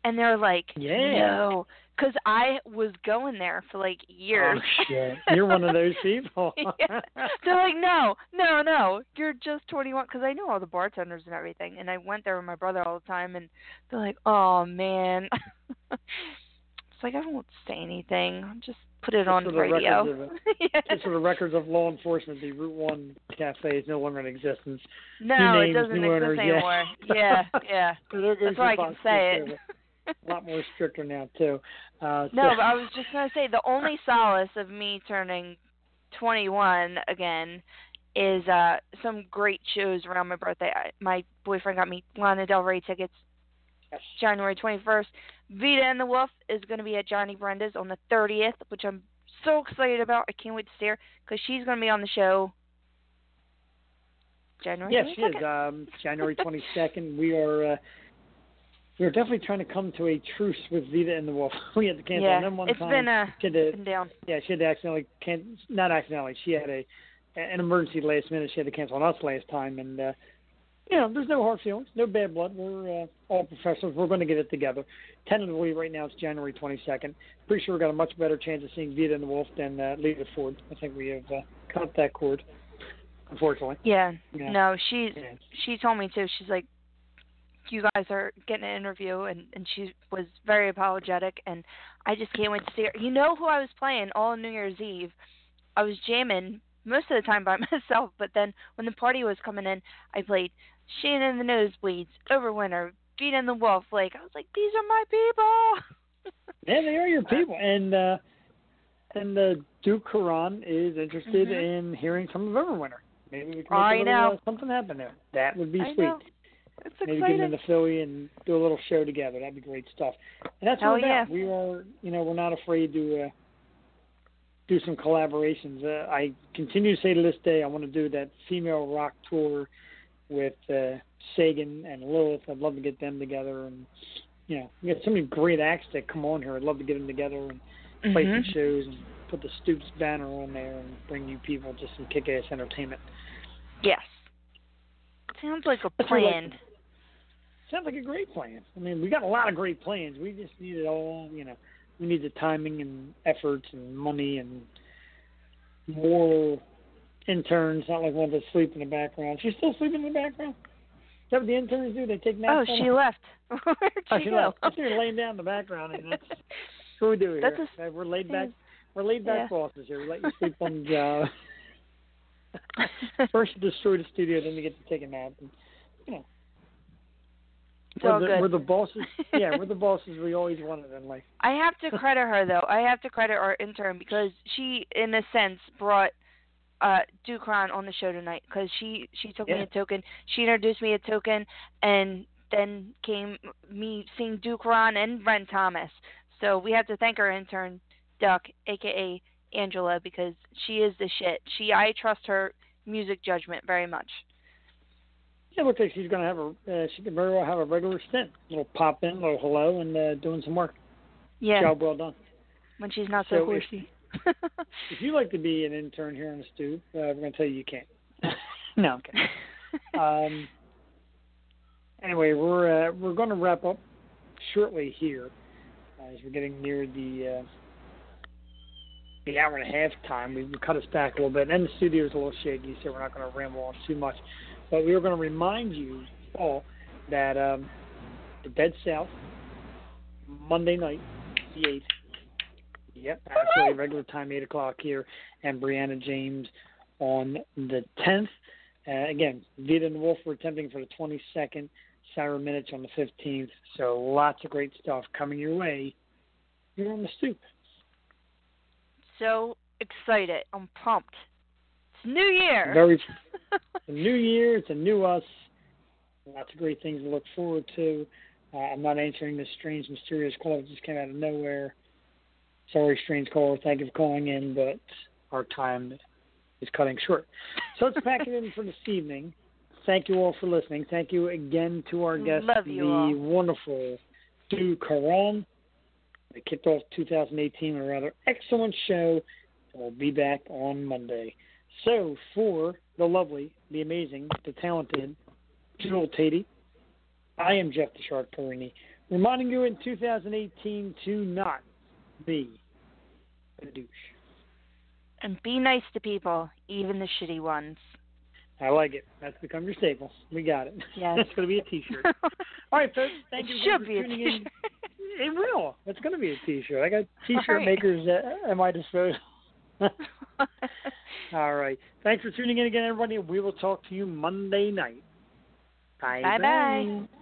and they're like, Yeah. no, because I was going there for like years. Oh shit! You're one of those people. Yeah. They're like, no, no, no, you're just 21. Because I know all the bartenders and everything, and I went there with my brother all the time, and they're like, oh man. it's like I won't say anything. I'll just put it Just on radio. records Yeah. Just for the records of law enforcement, the Route One Cafe is no longer in existence. No, New it doesn't exist owners, anymore. Yeah, yeah. There That's why I can say it. A lot more stricter now too. Uh, No, but I was just gonna say the only solace of me turning 21 again is uh some great shows around my birthday. I, my boyfriend got me Lana Del Rey tickets Yes. January 21st. Vita and the Wolf is going to be at Johnny Brenda's on the 30th, which I'm so excited about. I can't wait to see her because she's going to be on the show January Yes, 22nd. she is. Um, January 22nd. We are. Uh, we are definitely trying to come to a truce with Vita and the Wolf. we had to cancel yeah, them one it's time. been uh, she had to, up and down. yeah, she had to accidentally can not accidentally. She had a an emergency last minute. She had to cancel on us last time, and uh, you know, there's no hard feelings, no bad blood. We're uh, all professionals. We're going to get it together. Tentatively, right now it's January 22nd. Pretty sure we've got a much better chance of seeing Vita and the Wolf than uh, Lita Ford. I think we have uh, cut that cord, unfortunately. Yeah. Yeah. No, she's Yeah. she told me too. She's like, you guys are getting an interview, and and she was very apologetic, and I just can't wait to see her. You know who I was playing all New Year's Eve? I was jamming most of the time by myself, but then when the party was coming in, I played Shane and the Nosebleeds, Overwinter, Vita and the Wolf. Like I was like, these are my people. Yeah, they are your people, and uh, and uh, Du Karan is interested Mhm. in hearing some of Everwinter. Maybe we can make I know. Uh, something happen there. That would be I sweet. know. It's Maybe get them exciting. into Philly and do a little show together. That'd be great stuff. And that's Hell what yeah. about. We are, you know, we're not afraid to uh, do some collaborations. Uh, I continue to say to this day, I want to do that female rock tour with uh, Sagan and Lilith. I'd love to get them together, and you know, we got so many great acts that come on here. I'd love to get them together and play Mhm. some shows and put the Stoops banner on there and bring you people just some kick-ass entertainment. Yes. Sounds like a plan. Sounds like a great plan. I mean, we got a lot of great plans. We just need it all, you know. We need the timing and efforts and money and more interns. Not like one that sleep in the background. She's still sleeping in the background. Is that what the interns do? They take Oh, naps. on she her? left. Where'd Oh, she she go? left. I see her laying down in the background, and that's, that's what we do here. That's a- Uh, we're laid back. We're laid back Yeah. bosses here. We let you sleep on the job. First destroy the studio, then you get to take a nap. And, you know, we're the, we're the bosses. Yeah, we're the bosses we always wanted in life. I have to credit her though. I have to credit our intern because she, in a sense, brought uh Du Karan on the show tonight because she she took me a token. She introduced me a token, and then came me seeing Du Karan and Ren Thomas. So we have to thank our intern Duck, aka Angela, because she is the shit. She I trust her music judgment very much. Yeah, looks like she's going to have a. Uh, she could very well have a regular stint. A little pop in, a little hello, and uh, doing some work. Yeah, Job well done. when she's not So so if- horsey. If you'd like to be an intern here on the Stoop, uh, we're going to tell you you can't. no, kidding. um, anyway, we're uh, we're going to wrap up shortly here uh, as we're getting near the uh, the hour and a half time. We, we cut us back a little bit, and the studio is a little shaky, so we're not going to ramble on too much. But we were going to remind you all that um, the Dead South Monday night, the eighth. Yep, absolutely regular time, eight o'clock here, and Brianna James on the tenth. Uh, again, Vita and Wolf were attempting for the twenty second. Sarah Minich on the fifteenth. So lots of great stuff coming your way. You're on the stoop. so excited. I'm pumped. New Year. Very new year. It's a new us. Lots of great things to look forward to. Uh, I'm not answering this strange, mysterious call that just came out of nowhere. Sorry, strange caller. Thank you for calling in, but our time is cutting short. So let's pack it in for this evening. Thank you all for listening. Thank you again to our guest, the all. wonderful Du Karan. They kicked off 2018 with a rather excellent show. We'll be back on Monday. So for the lovely, the amazing, the talented Jewel Tatey, I am Jeff the Shark Porrini, reminding you in 2018 to not be a douche. And be nice to people, even the shitty ones. I like it. That's become your staple. We got it. Yes. That's going to be a T-shirt. All right, folks. Thank it you should for be a tuning in. It will. It's going to be a T-shirt. I got T-shirt right. makers at, at my disposal. All right. Thanks for tuning in again, everybody. We will talk to you Monday night. Bye bye.